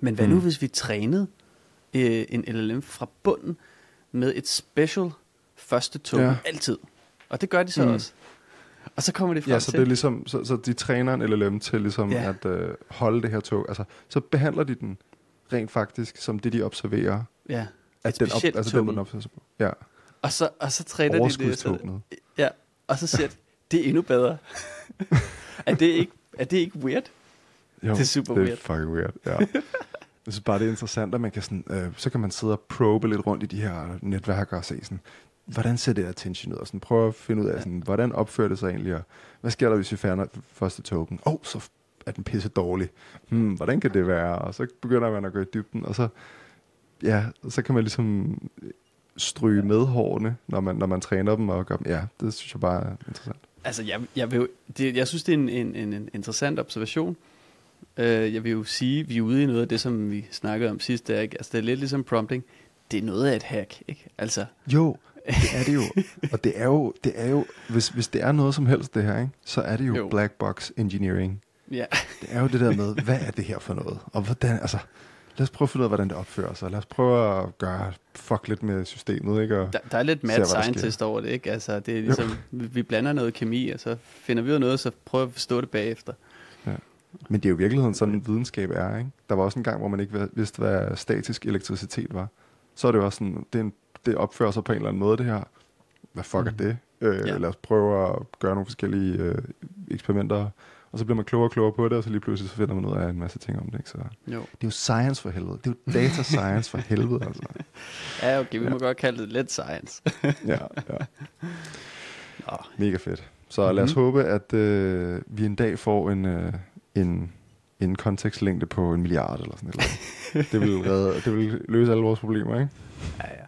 Men hvad mm. nu, hvis vi trænede øh, en LLM fra bunden med et special første tog ja. altid? Og det gør de så mm. også. Og så kommer de frem ja, så det er ligesom, så, så de træner en LLM til ligesom ja. at øh, holde det her tog. Altså, så behandler de den rent faktisk som det, de observerer. Ja, at den, op, altså den, den observerer. Ja. Og så, og så træner de det. Så, ja, og så siger de, det er endnu bedre. [LAUGHS] er, det ikke, er det ikke weird? Jo, det er super det er weird. fucking weird, ja. [LAUGHS] Jeg synes bare, det er interessant, at man kan sådan, øh, så kan man sidde og probe lidt rundt i de her netværker og se sådan, hvordan ser det attention ud? Og sådan, prøve at finde ud af, sådan, hvordan opfører det sig egentlig, og hvad sker der, hvis vi fjerner første token? Åh, oh, så er den pisse dårlig. Hmm, hvordan kan det være? Og så begynder man at gå i dybden, og så, ja, så kan man ligesom stryge med hårene, når man, når man træner dem, og gør dem. Ja, det synes jeg bare er interessant. Altså, jeg, jeg, vil, det, jeg synes, det er en, en, en, en interessant observation. Uh, jeg vil jo sige, vi er ude i noget af det, som vi snakkede om sidst. Der, ikke? Altså, det er lidt ligesom prompting. Det er noget af et hack, ikke? Altså, jo, det er det jo. Og det er jo, det er jo hvis, hvis det er noget som helst det her, ikke, så er det jo, jo. black box engineering. Ja. Det er jo det der med, hvad er det her for noget? Og hvordan, altså, lad os prøve at finde ud af, hvordan det opfører sig. Lad os prøve at gøre fuck lidt med systemet, ikke? Og der, der er lidt mad scientist over det, ikke? Altså, det er ligesom, jo. vi blander noget kemi, og så finder vi ud af noget, så prøver vi at forstå det bagefter. Ja. Men det er jo i virkeligheden sådan, en videnskab er, ikke? Der var også en gang, hvor man ikke vidste, hvad statisk elektricitet var. Så er det jo også sådan, det en det opfører sig på en eller anden måde, det her. Hvad fuck mm. er det? Øh, ja. Lad os prøve at gøre nogle forskellige øh, eksperimenter, og så bliver man klogere og klogere på det, og så lige pludselig så finder man ud af en masse ting om det. Ikke? Så jo. Det er jo science for helvede. Det er jo data science for helvede, altså. [LAUGHS] Ja, okay, vi ja. må godt kalde det lidt science. [LAUGHS] ja, ja. Nå. Mega fedt. Så mm-hmm. lad os håbe, at øh, vi en dag får en, øh, en, en kontekstlængde på en milliard eller sådan noget. det, vil redde, det vil løse alle vores problemer, ikke? Ja, ja.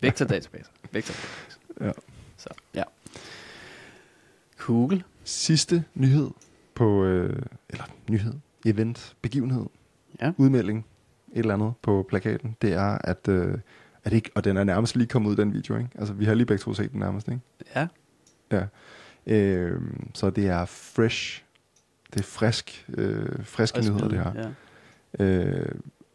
Vector database. Vector database. Ja. Så, ja. Cool. Sidste nyhed på, øh, eller nyhed, event, begivenhed, ja. udmelding, et eller andet på plakaten, det er, at, øh, at ikke, og den er nærmest lige kommet ud, den video, ikke? Altså, vi har lige begge to set den nærmest, ikke? Ja. Ja. Øh, så det er fresh, det er frisk, øh, friske nyheder, det her. Ja. Øh,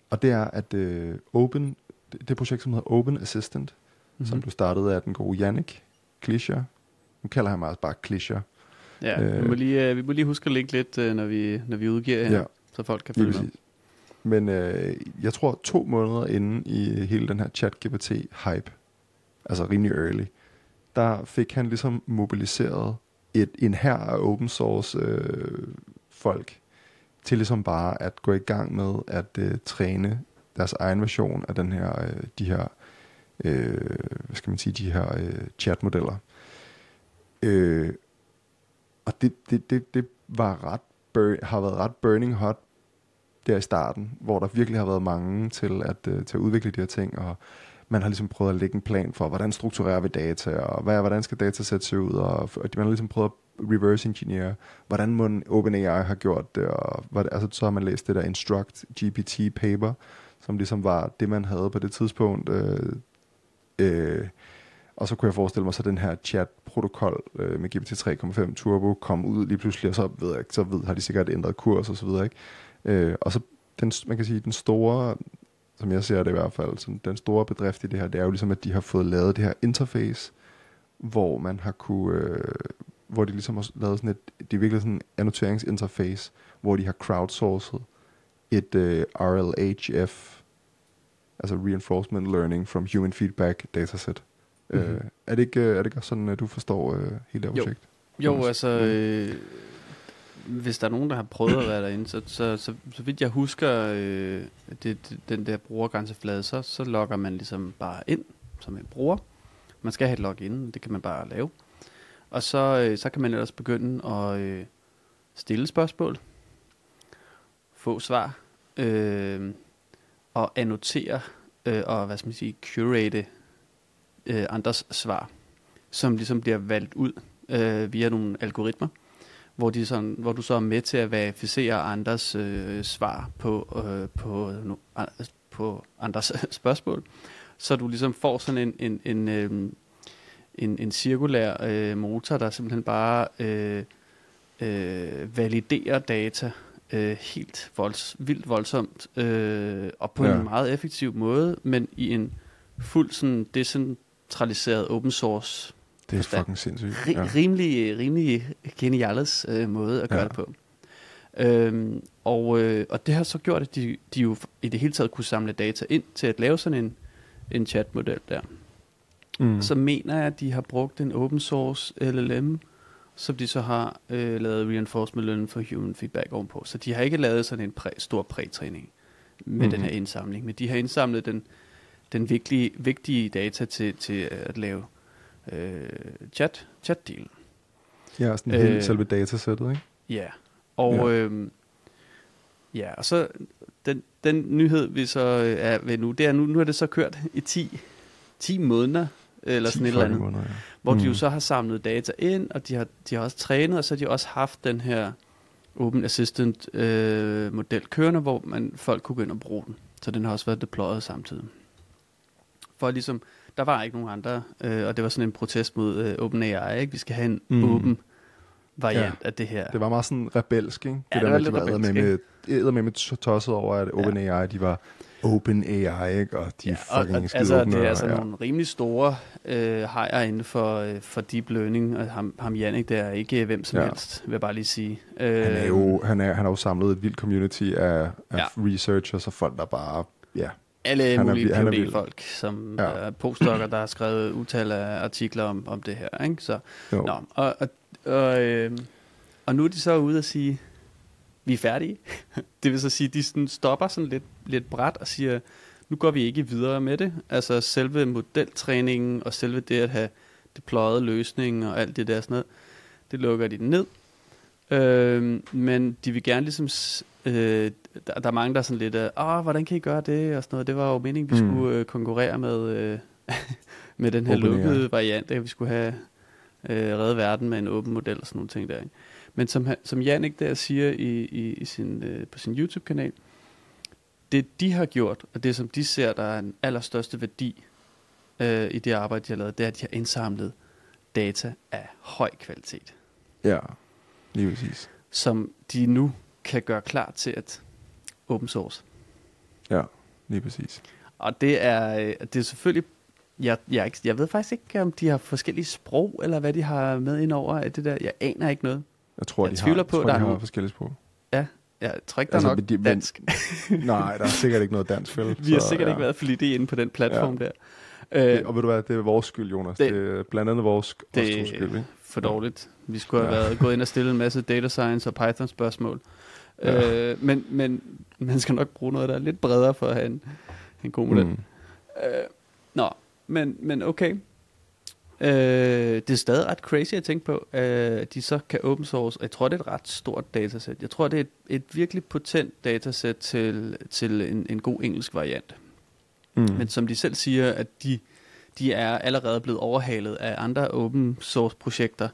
og det er, at øh, Open det, det projekt, som hedder Open Assistant, mm-hmm. som blev startet af den gode Yannick Klischer. Nu kalder han mig også bare Klischer. Ja, øh, vi, må lige, uh, vi må lige huske at linke lidt, uh, når, vi, når vi udgiver her, Ja. så folk kan følge med. Men øh, jeg tror to måneder inde i hele den her chat-GPT-hype, altså rimelig early, der fik han ligesom mobiliseret et, en her af open source øh, folk til ligesom bare at gå i gang med at øh, træne deres egen version af den her, øh, de her, øh, hvad skal man sige, de her øh, chatmodeller. Øh, og det, det, det, det var ret bur- har været ret burning hot der i starten, hvor der virkelig har været mange til at, øh, til at udvikle de her ting, og man har ligesom prøvet at lægge en plan for, hvordan strukturerer vi data, og hvad, hvordan skal datasæt se ud, og, og man har ligesom prøvet at reverse engineer, hvordan må OpenAI har gjort det, og hvad, altså, så har man læst det der Instruct GPT paper, som ligesom var det, man havde på det tidspunkt, øh, øh, og så kunne jeg forestille mig, så den her chat-protokol øh, med GPT 3.5 Turbo kom ud lige pludselig, og så ved jeg ikke, så ved, har de sikkert ændret kurs og så videre, ikke? Øh, og så den, man kan sige, den store, som jeg ser det i hvert fald, sådan, den store bedrift i det her, det er jo ligesom, at de har fået lavet det her interface, hvor man har kunne, øh, hvor de ligesom har lavet sådan et, det er virkelig sådan en annoteringsinterface, hvor de har crowdsourcet et øh, RLHF, altså Reinforcement Learning from Human Feedback dataset. Mm-hmm. Øh, er, det ikke, er det ikke sådan, at du forstår øh, hele det Jo. projekt? Jo, Jonas? altså, øh, hvis der er nogen, der har prøvet at være derinde, så, så, så, så vidt jeg husker øh, det, den der brugergrænseflade, så, så logger man ligesom bare ind som en bruger. Man skal have et login, det kan man bare lave. Og så, øh, så kan man ellers begynde at øh, stille spørgsmål, få svar, øh, og annotere, øh, og hvad skal man sige, curate øh, andres svar, som ligesom bliver valgt ud øh, via nogle algoritmer, hvor, de sådan, hvor du så er med til at verificere andres øh, svar på, øh, på, no, på andres [LAUGHS] spørgsmål. Så du ligesom får sådan en, en, en, øh, en, en cirkulær øh, motor, der simpelthen bare øh, øh, validerer data øh, helt volds, vildt voldsomt, øh, og på Ja. en meget effektiv måde, men i en fuld sådan decentraliseret open source Det er Forstand. fucking sindssygt. ja. rimelig, rimelig geniales øh, måde at gøre Ja. det på. Øhm, og, øh, og det har så gjort, at de, de jo i det hele taget kunne samle data ind til at lave sådan en, en chatmodel der. Mm. Mm. Så mener jeg, at de har brugt en open source LLM, som de så har øh, lavet reinforcement learning for human feedback ovenpå. Så de har ikke lavet sådan en præ, stor prætræning med Mhm. den her indsamling, men de har indsamlet den, den vigtige, vigtige data til, til at lave øh, chat, chat-delen. Ja, sådan øh, hele Øh, selve datasættet, ikke? Ja, og Ja. øhm, ja, og så den, den nyhed, vi så øh, er ved nu, det er nu, nu er det så kørt i 10, 10 måneder, eller 10 sådan et eller andet, måneder, ja. hvor mm. de jo Mm. så har samlet data ind, og de har, de har også trænet, og så har de også haft den her Open Assistant øh, model kørende, hvor man, folk kunne gå ind og bruge den. Så den har også været deployet samtidig. For ligesom, der var ikke nogen andre, øh, og det var sådan en protest mod øh, OpenAI, ikke? Vi skal have en Mm. åben variant Ja. af det her. Det var meget sådan rebelsk, ikke? Ja, det, det der var med, lidt rebelsk, med, med, med, med tosset over, at OpenAI, de var OpenAI, ikke? Og de er og, fucking og, altså, åbne, det er og- altså ja. nogle rimelig store øh, hajer inden for, øh, for deep learning, og ham, ham Jannik, der er ikke hvem som Ja. ja. helst, vil jeg bare lige sige. Øh, Han er jo han er, han har jo samlet et vildt community af, af Ja. researchers og folk, der bare... Ja, alle han er mulige. PhD-folk, som Ja. ja. er postdokker, der har skrevet utal af artikler om, om det her. Ikke? Så, jo. nå, og, og, og, øh, og nu er de så ude og sige, vi er færdige. [LAUGHS] det vil så sige, de sådan stopper sådan lidt, lidt bræt og siger, nu går vi ikke videre med det. Altså selve modeltræningen og selve det at have deployet løsningen og alt det der sådan noget, det lukker de ned. Øh, men de vil gerne ligesom, øh, der, der er mange, der er sådan lidt, åh, hvordan kan I gøre det? Og sådan noget. Det var jo meningen, vi Mm. skulle øh, konkurrere med, øh, [LAUGHS] med den her OpenAI. lukkede variant, at vi skulle have øh, reddet verden med en åben model og sådan nogle ting der. Ikke? Men som, som Jannik der siger i, i, i sin, øh, på sin YouTube-kanal, det de har gjort, og det som de ser, der er den allerstørste værdi øh, i det arbejde, de har lavet, det er, at de har indsamlet data af høj kvalitet, Ja, lige præcis. som de nu kan gøre klar til at open source. Ja, lige præcis. Og det er, øh, det er selvfølgelig Jeg, jeg, ikke, jeg ved faktisk ikke, om de har forskellige sprog, eller hvad de har med ind over det der. Jeg aner ikke noget. Jeg tror, Jeg de tvivler har, på, tror, der de har forskellige sprog. Jeg tror ikke, der Altså, er nok de- men- dansk. [LAUGHS] Nej, der er sikkert ikke noget dansk vel. [LAUGHS] Vi har sikkert ja. ikke været for lidt inde på den platform der. Det, Øh, og ved du hvad, det er vores skyld, Jonas. Det- Det, er blandt andet vores Det- det, skyld, ikke? For dårligt. Vi skulle have Ja. været gået ind og stillet en masse data science og Python spørgsmål. Ja. Øh, men, men man skal nok bruge noget, der er lidt bredere for at have en, en god model. Mm. Øh, nå, men, men okay. Øh, det er stadig ret crazy at tænke på, at de så kan open source. Jeg tror, det er et ret stort datasæt. Jeg tror, det er et, et virkelig potent datasæt til, til en, en god engelsk variant. Mm. Men som de selv siger, at de, de er allerede blevet overhalet af andre open source projekter,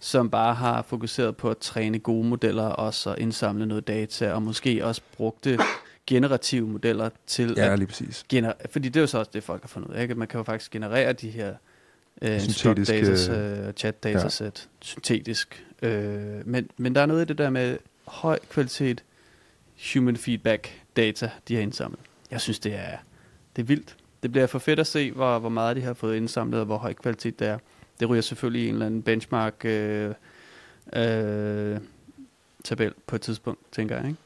som bare har fokuseret på at træne gode modeller også og indsamle noget data, og måske også brugte generative modeller til ja, at lige præcis. gener- fordi det er jo så også det, folk har fundet ud af, ikke? at man kan jo faktisk generere de her øh, Syntetiske- data, chat datasæt ja. syntetisk. Øh, men, men der er noget i det der med høj kvalitet human feedback data, de har indsamlet. Jeg synes, det er, det er vildt. Det bliver for fedt at se, hvor, hvor meget de har fået indsamlet, og hvor høj kvalitet det er. Det ryger selvfølgelig i en eller anden benchmark øh, øh, tabel på et tidspunkt, tænker jeg. Ikke?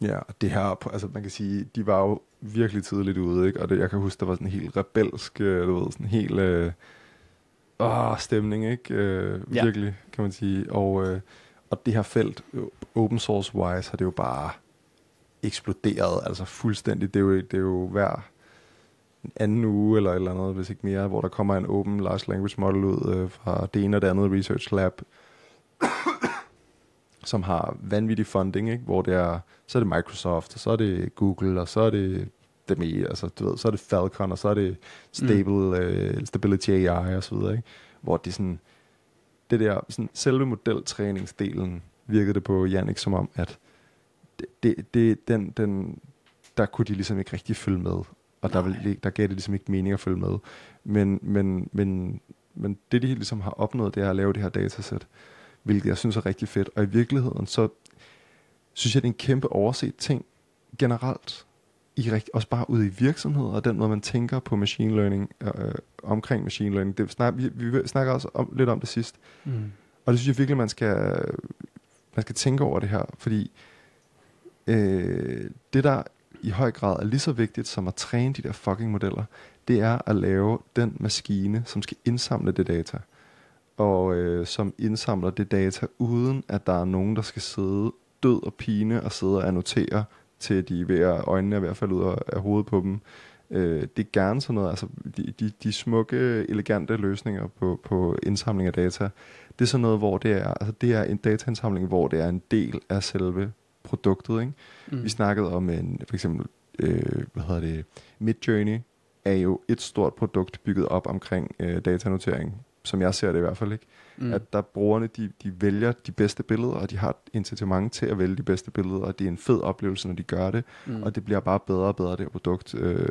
Ja, det her, altså man kan sige, de var jo virkelig tidligt ude, ikke? Og det, jeg kan huske, der var sådan en helt rebelsk, øh, du ved, sådan en helt øh, åh, stemning, ikke? Øh, Ja. Virkelig, kan man sige. Og, øh, og det her felt, øh, open source wise, har det jo bare eksploderet, altså fuldstændig. Det er jo, det er jo hver en anden uge eller et eller andet, hvis ikke mere, hvor der kommer en open large language model ud øh, fra det ene og det andet research lab, [COUGHS] som har vanvittig funding, ikke? hvor det er, så er det Microsoft, og så er det Google, og så er det dem i, altså du ved, så er det Falcon, og så er det Stable, mm. øh, Stability AI og så videre, ikke? hvor det sådan, det der, sådan, selve modeltræningsdelen virkede det på Jannik som om, at det, det, det, den, den, der kunne de ligesom ikke rigtig følge med, og der, ville, der gav det ligesom ikke mening at følge med. Men, men, men, men det, de ligesom har opnået, det er at lave det her datasæt, hvilket jeg synes er rigtig fedt. Og i virkeligheden, så synes jeg, det er en kæmpe overset ting generelt, i rigt, også bare ude i virksomheder, og den måde, man tænker på machine learning, øh, omkring machine learning. Det snak, vi, vi snakker også om, lidt om det sidst, Mm. og det synes jeg virkelig, man skal, man skal tænke over det her, fordi øh, det, der i høj grad er lige så vigtigt som at træne de der fucking modeller, det er at lave den maskine, som skal indsamle det data, og øh, som indsamler det data, uden at der er nogen, der skal sidde død og pine og sidde og annotere, til de er ved at, øjnene er ved at falde ud af, af hovedet på dem. Øh, det er gerne sådan noget, altså de, de, de smukke, elegante løsninger på, på indsamling af data, det er sådan noget, hvor det er, altså det er en dataindsamling, hvor det er en del af selve produktet, ikke? Mm. Vi snakkede om en, for eksempel, øh, hvad hedder det, Midjourney er jo et stort produkt bygget op omkring øh, datanotering, som jeg ser det i hvert fald ikke. mm. At der brugerne, de, de vælger de bedste billeder, og de har incitament til at vælge de bedste billeder, og det er en fed oplevelse, når de gør det, mm. og det bliver bare bedre og bedre, det her produkt. Øh,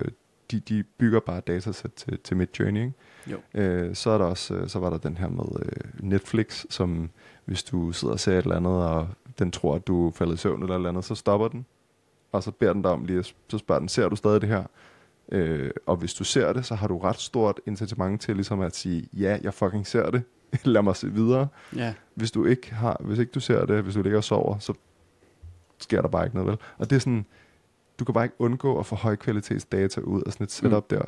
de, de bygger bare datasæt til, til Midjourney, ikke? Jo. Øh, så, er der også, øh, så var der den her med øh, Netflix, som hvis du sidder og ser et eller andet, og den tror, at du er faldet i søvn eller et eller andet, så stopper den, og så beder den dig om lige, så spørger den, ser du stadig det her? Øh, og hvis du ser det, så har du ret stort incitament til ligesom at sige, ja, jeg fucking ser det, [LAUGHS] lad mig se videre. Ja. Hvis du ikke har, hvis ikke du ser det, hvis du ligger og sover, så sker der bare ikke noget, vel? Og det er sådan, du kan bare ikke undgå at få højkvalitets data ud af sådan et setup mm. der.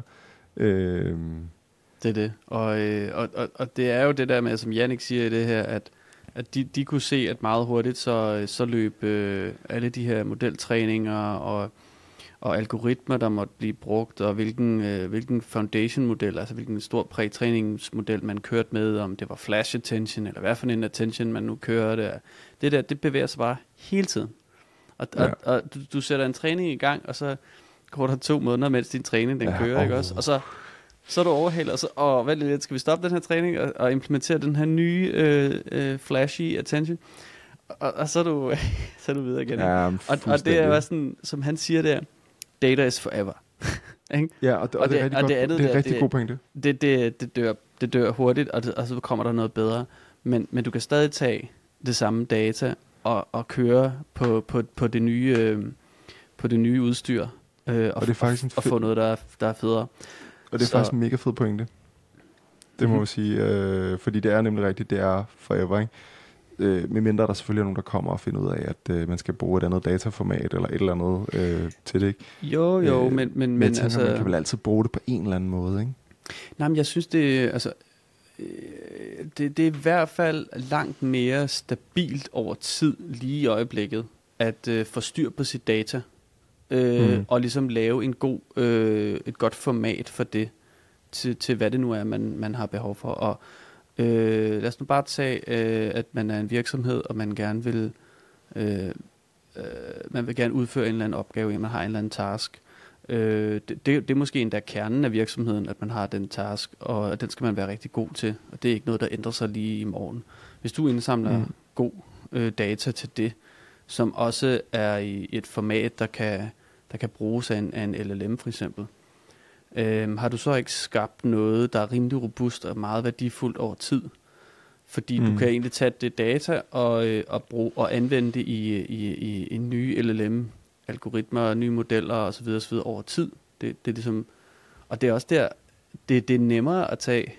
Øh, Det er det. Og, øh, og, og, og det er jo det der med, som Jannik siger i det her, at, at de, de kunne se, at meget hurtigt, så, så løb øh, alle de her modeltræninger og, og algoritmer, der måtte blive brugt, og hvilken, øh, hvilken foundation-model, altså hvilken stor prætræningsmodel man kørte med, om det var flash attention, eller hvad for en attention man nu kørte. Det der, det bevæger sig bare hele tiden. Og, ja. Og, og du, du sætter en træning i gang, og så går der to måneder, mens din træning den Ja, kører, ikke åh. også? Og så så er du overhalet, og så, åh, vent lidt, skal vi stoppe den her træning og, og implementere den her nye øh, øh, flashy attention? Og, og så, er du, [LAUGHS] så er du videre igen. ja, og, og det er jo sådan, som han siger der, data is forever. [LAUGHS] Ja, og, det, og, og det, er og godt, det andet det er der, rigtig det- god pointe. det, det, det, dør, det dør hurtigt, og, det, og så kommer der noget bedre. Men, men du kan stadig tage det samme data og, og køre på, på, på, det nye, øh, på det nye udstyr. Øh, og, Og det er faktisk og fed, få noget, der er, der er federe. Og det er Så- faktisk en mega fed pointe. Det må Mhm. man sige. Øh, fordi det er nemlig rigtigt, det er forever, ikke? Øh, medmindre der selvfølgelig er nogen, der kommer og finder ud af, at øh, man skal bruge et andet dataformat eller et eller andet øh, til det. Ikke? Jo, jo, Øh, men, men, Men tænker, altså... man kan vel altid bruge det på en eller anden måde, ikke? Nej, men jeg synes, det, altså, øh, det, det er i hvert fald langt mere stabilt over tid, lige i øjeblikket, at øh, få styr på sit data, øh, Mm. og ligesom lave en god, øh, et godt format for det, til, til hvad det nu er, man, man har behov for. Og øh, lad os nu bare tage, øh, at man er en virksomhed, og man gerne vil, øh, øh, man vil gerne udføre en eller anden opgave, man har en eller anden task, Øh, det, det, det er måske endda kernen af virksomheden, at man har den task, og den skal man være rigtig god til. Og det er ikke noget, der ændrer sig lige i morgen. Hvis du indsamler mm. god øh, data til det, som også er i et format, der kan, der kan bruges af en, af en LLM for eksempel, øh, har du så ikke skabt noget, der er rimelig robust og meget værdifuldt over tid? Fordi mm. Du kan egentlig tage det data og, øh, og, bruge, og anvende det i, i, i en ny LLM algoritmer, nye modeller osv. osv. over tid. Det, det er ligesom, og det er også der, det, det er nemmere at tage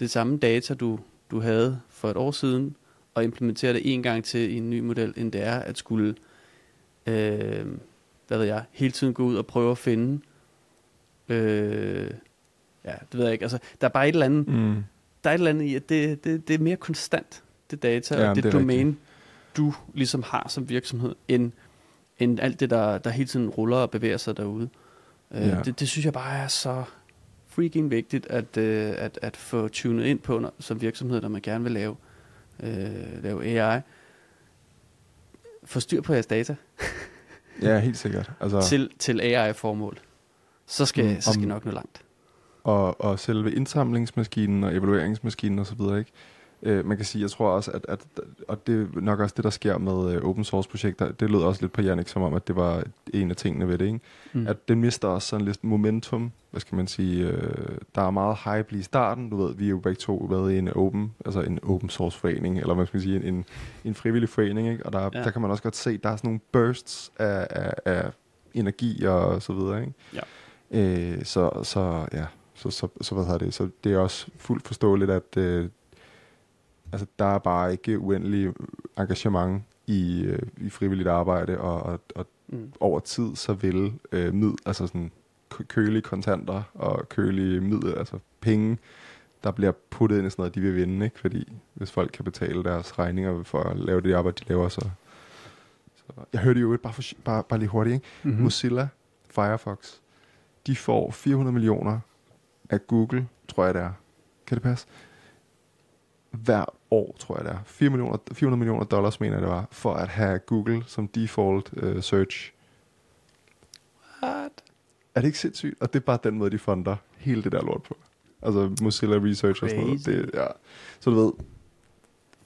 det samme data, du, du havde for et år siden, og implementere det en gang til i en ny model, end det er at skulle, øh, hvad ved jeg, hele tiden gå ud og prøve at finde, øh, ja, det ved jeg ikke, altså, der er bare et eller andet, Mm. der er et eller andet i, at det, det, det er mere konstant, det data, Ja, og det, det domæne, du ligesom har som virksomhed, end, end alt det, der, der hele tiden ruller og bevæger sig derude. Øh, Ja. det, det synes jeg bare er så freaking vigtigt, at, øh, at, at få tunet ind på når, som virksomhed, når man gerne vil lave, øh, lave AI. Få styr på jeres data Ja, helt sikkert. Altså, til, til AI-formål. Så skal, Mm, så skal om- nok nå langt. og, og selve indsamlingsmaskinen og evalueringsmaskinen og så videre, ikke? Øh, man kan sige, jeg tror også, at, at, og det er nok også det, der sker med øh, open source projekter, det lød også lidt på Jannik, som om, at det var en af tingene ved det, ikke? Mm. At den mister også sådan lidt momentum, hvad skal man sige, øh, der er meget hype lige i starten, du ved, vi er jo begge to været i en open, altså en open source forening, eller hvad skal man sige, en, en frivillig forening, ikke? Og der. Ja. der kan man også godt se, der er sådan nogle bursts af, af, af energi og så videre, ikke? Ja. Øh, så, så, ja, så, så, så, hvad hedder det, så det er også fuldt forståeligt, at øh, altså, der er bare ikke uendelig engagement i, øh, i frivilligt arbejde, og, og, og Mm. over tid, så vil øh, mid, altså sådan kø- kølige kontanter og kølige middel, altså penge, der bliver puttet ind i sådan noget, de vil vinde, ikke? Fordi hvis folk kan betale deres regninger for at lave det arbejde, de laver, så... så jeg hørte jo bare, for, bare, bare lige hurtigt, ikke? Mm-hmm. Mm. Mozilla, Firefox, de får 400 millioner af Google, tror jeg det er. Kan det passe? Hver år, tror jeg det er. 4 millioner, 400 millioner dollars, mener jeg det var, for at have Google som default uh, search. What? Er det ikke sindssygt? Og det er bare den måde, de fonder hele det der lort på. Altså Mozilla Research og sådan noget. Crazy. Det, ja. Så du ved,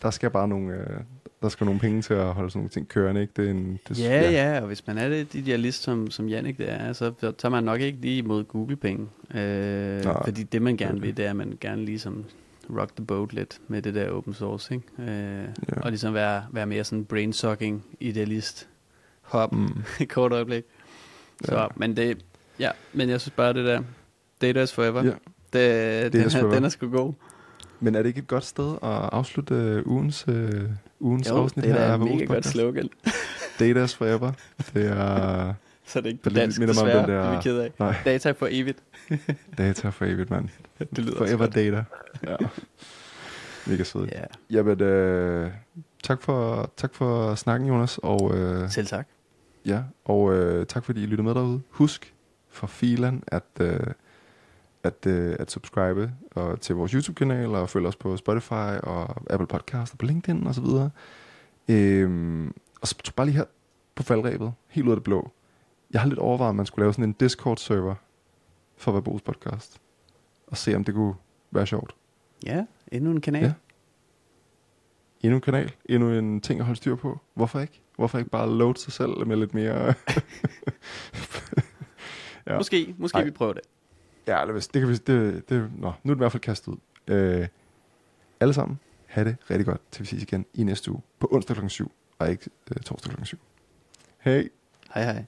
der skal bare nogle, øh, der skal nogle penge til at holde sådan nogle ting kørende, ikke? Det er en, det, Ja, ja, ja, og hvis man er det idealist, som, som Jannik det er, så tager man nok ikke lige imod Google-penge. Øh, Nej, fordi det, man gerne det vil, det er, at man gerne ligesom rock the boat lidt med det der open source, ikke? Øh, Ja. Og ligesom være, være mere sådan brain-sucking idealist. Hop, mm. [LAUGHS] Et kort øjeblik. Så, ja. men det, ja, men jeg synes bare, det der, data is forever. ja. Det, den, is er, forever. den er sgu god. Men er det ikke et godt sted at afslutte øh, ugens, øh, ugens Jo, afsnit det er her da af et mega godt slogan. Data is forever. Det er [LAUGHS] Så er det ikke på Det dansk, minder mig desværre. den der- Det er vi ked af. nej, Data for evigt. [LAUGHS] data for evigt, mand. [LAUGHS] Det lyder Forever data. Ja. [LAUGHS] Mega sødt. Ja, Jamen, øh, tak, for, tak for snakken, Jonas. Og, øh, selv tak. ja, og øh, tak fordi I lyttede med derude. Husk for filen at, øh, at, øh, at subscribe og til vores YouTube-kanal og følge os på Spotify og Apple Podcast og på LinkedIn og så videre. Øhm, og så bare lige her på faldrebet, helt ud af det blå. Jeg har lidt overvejet, om man skulle lave sådan en Discord-server for Verbos podcast. Og se, om det kunne være sjovt. Ja, endnu en kanal. Ja. Endnu en kanal, endnu en ting at holde styr på. Hvorfor ikke? Hvorfor ikke bare load sig selv med lidt mere... [LAUGHS] ja. Måske, måske Ej. vi prøver det. Ja, hvis, det kan vi, det, det, nå, nu er det i hvert fald kastet ud. Øh, alle sammen, have det rigtig godt, til vi ses igen i næste uge på onsdag kl. 7, og ikke øh, torsdag kl. 7. Hej. Hej hej.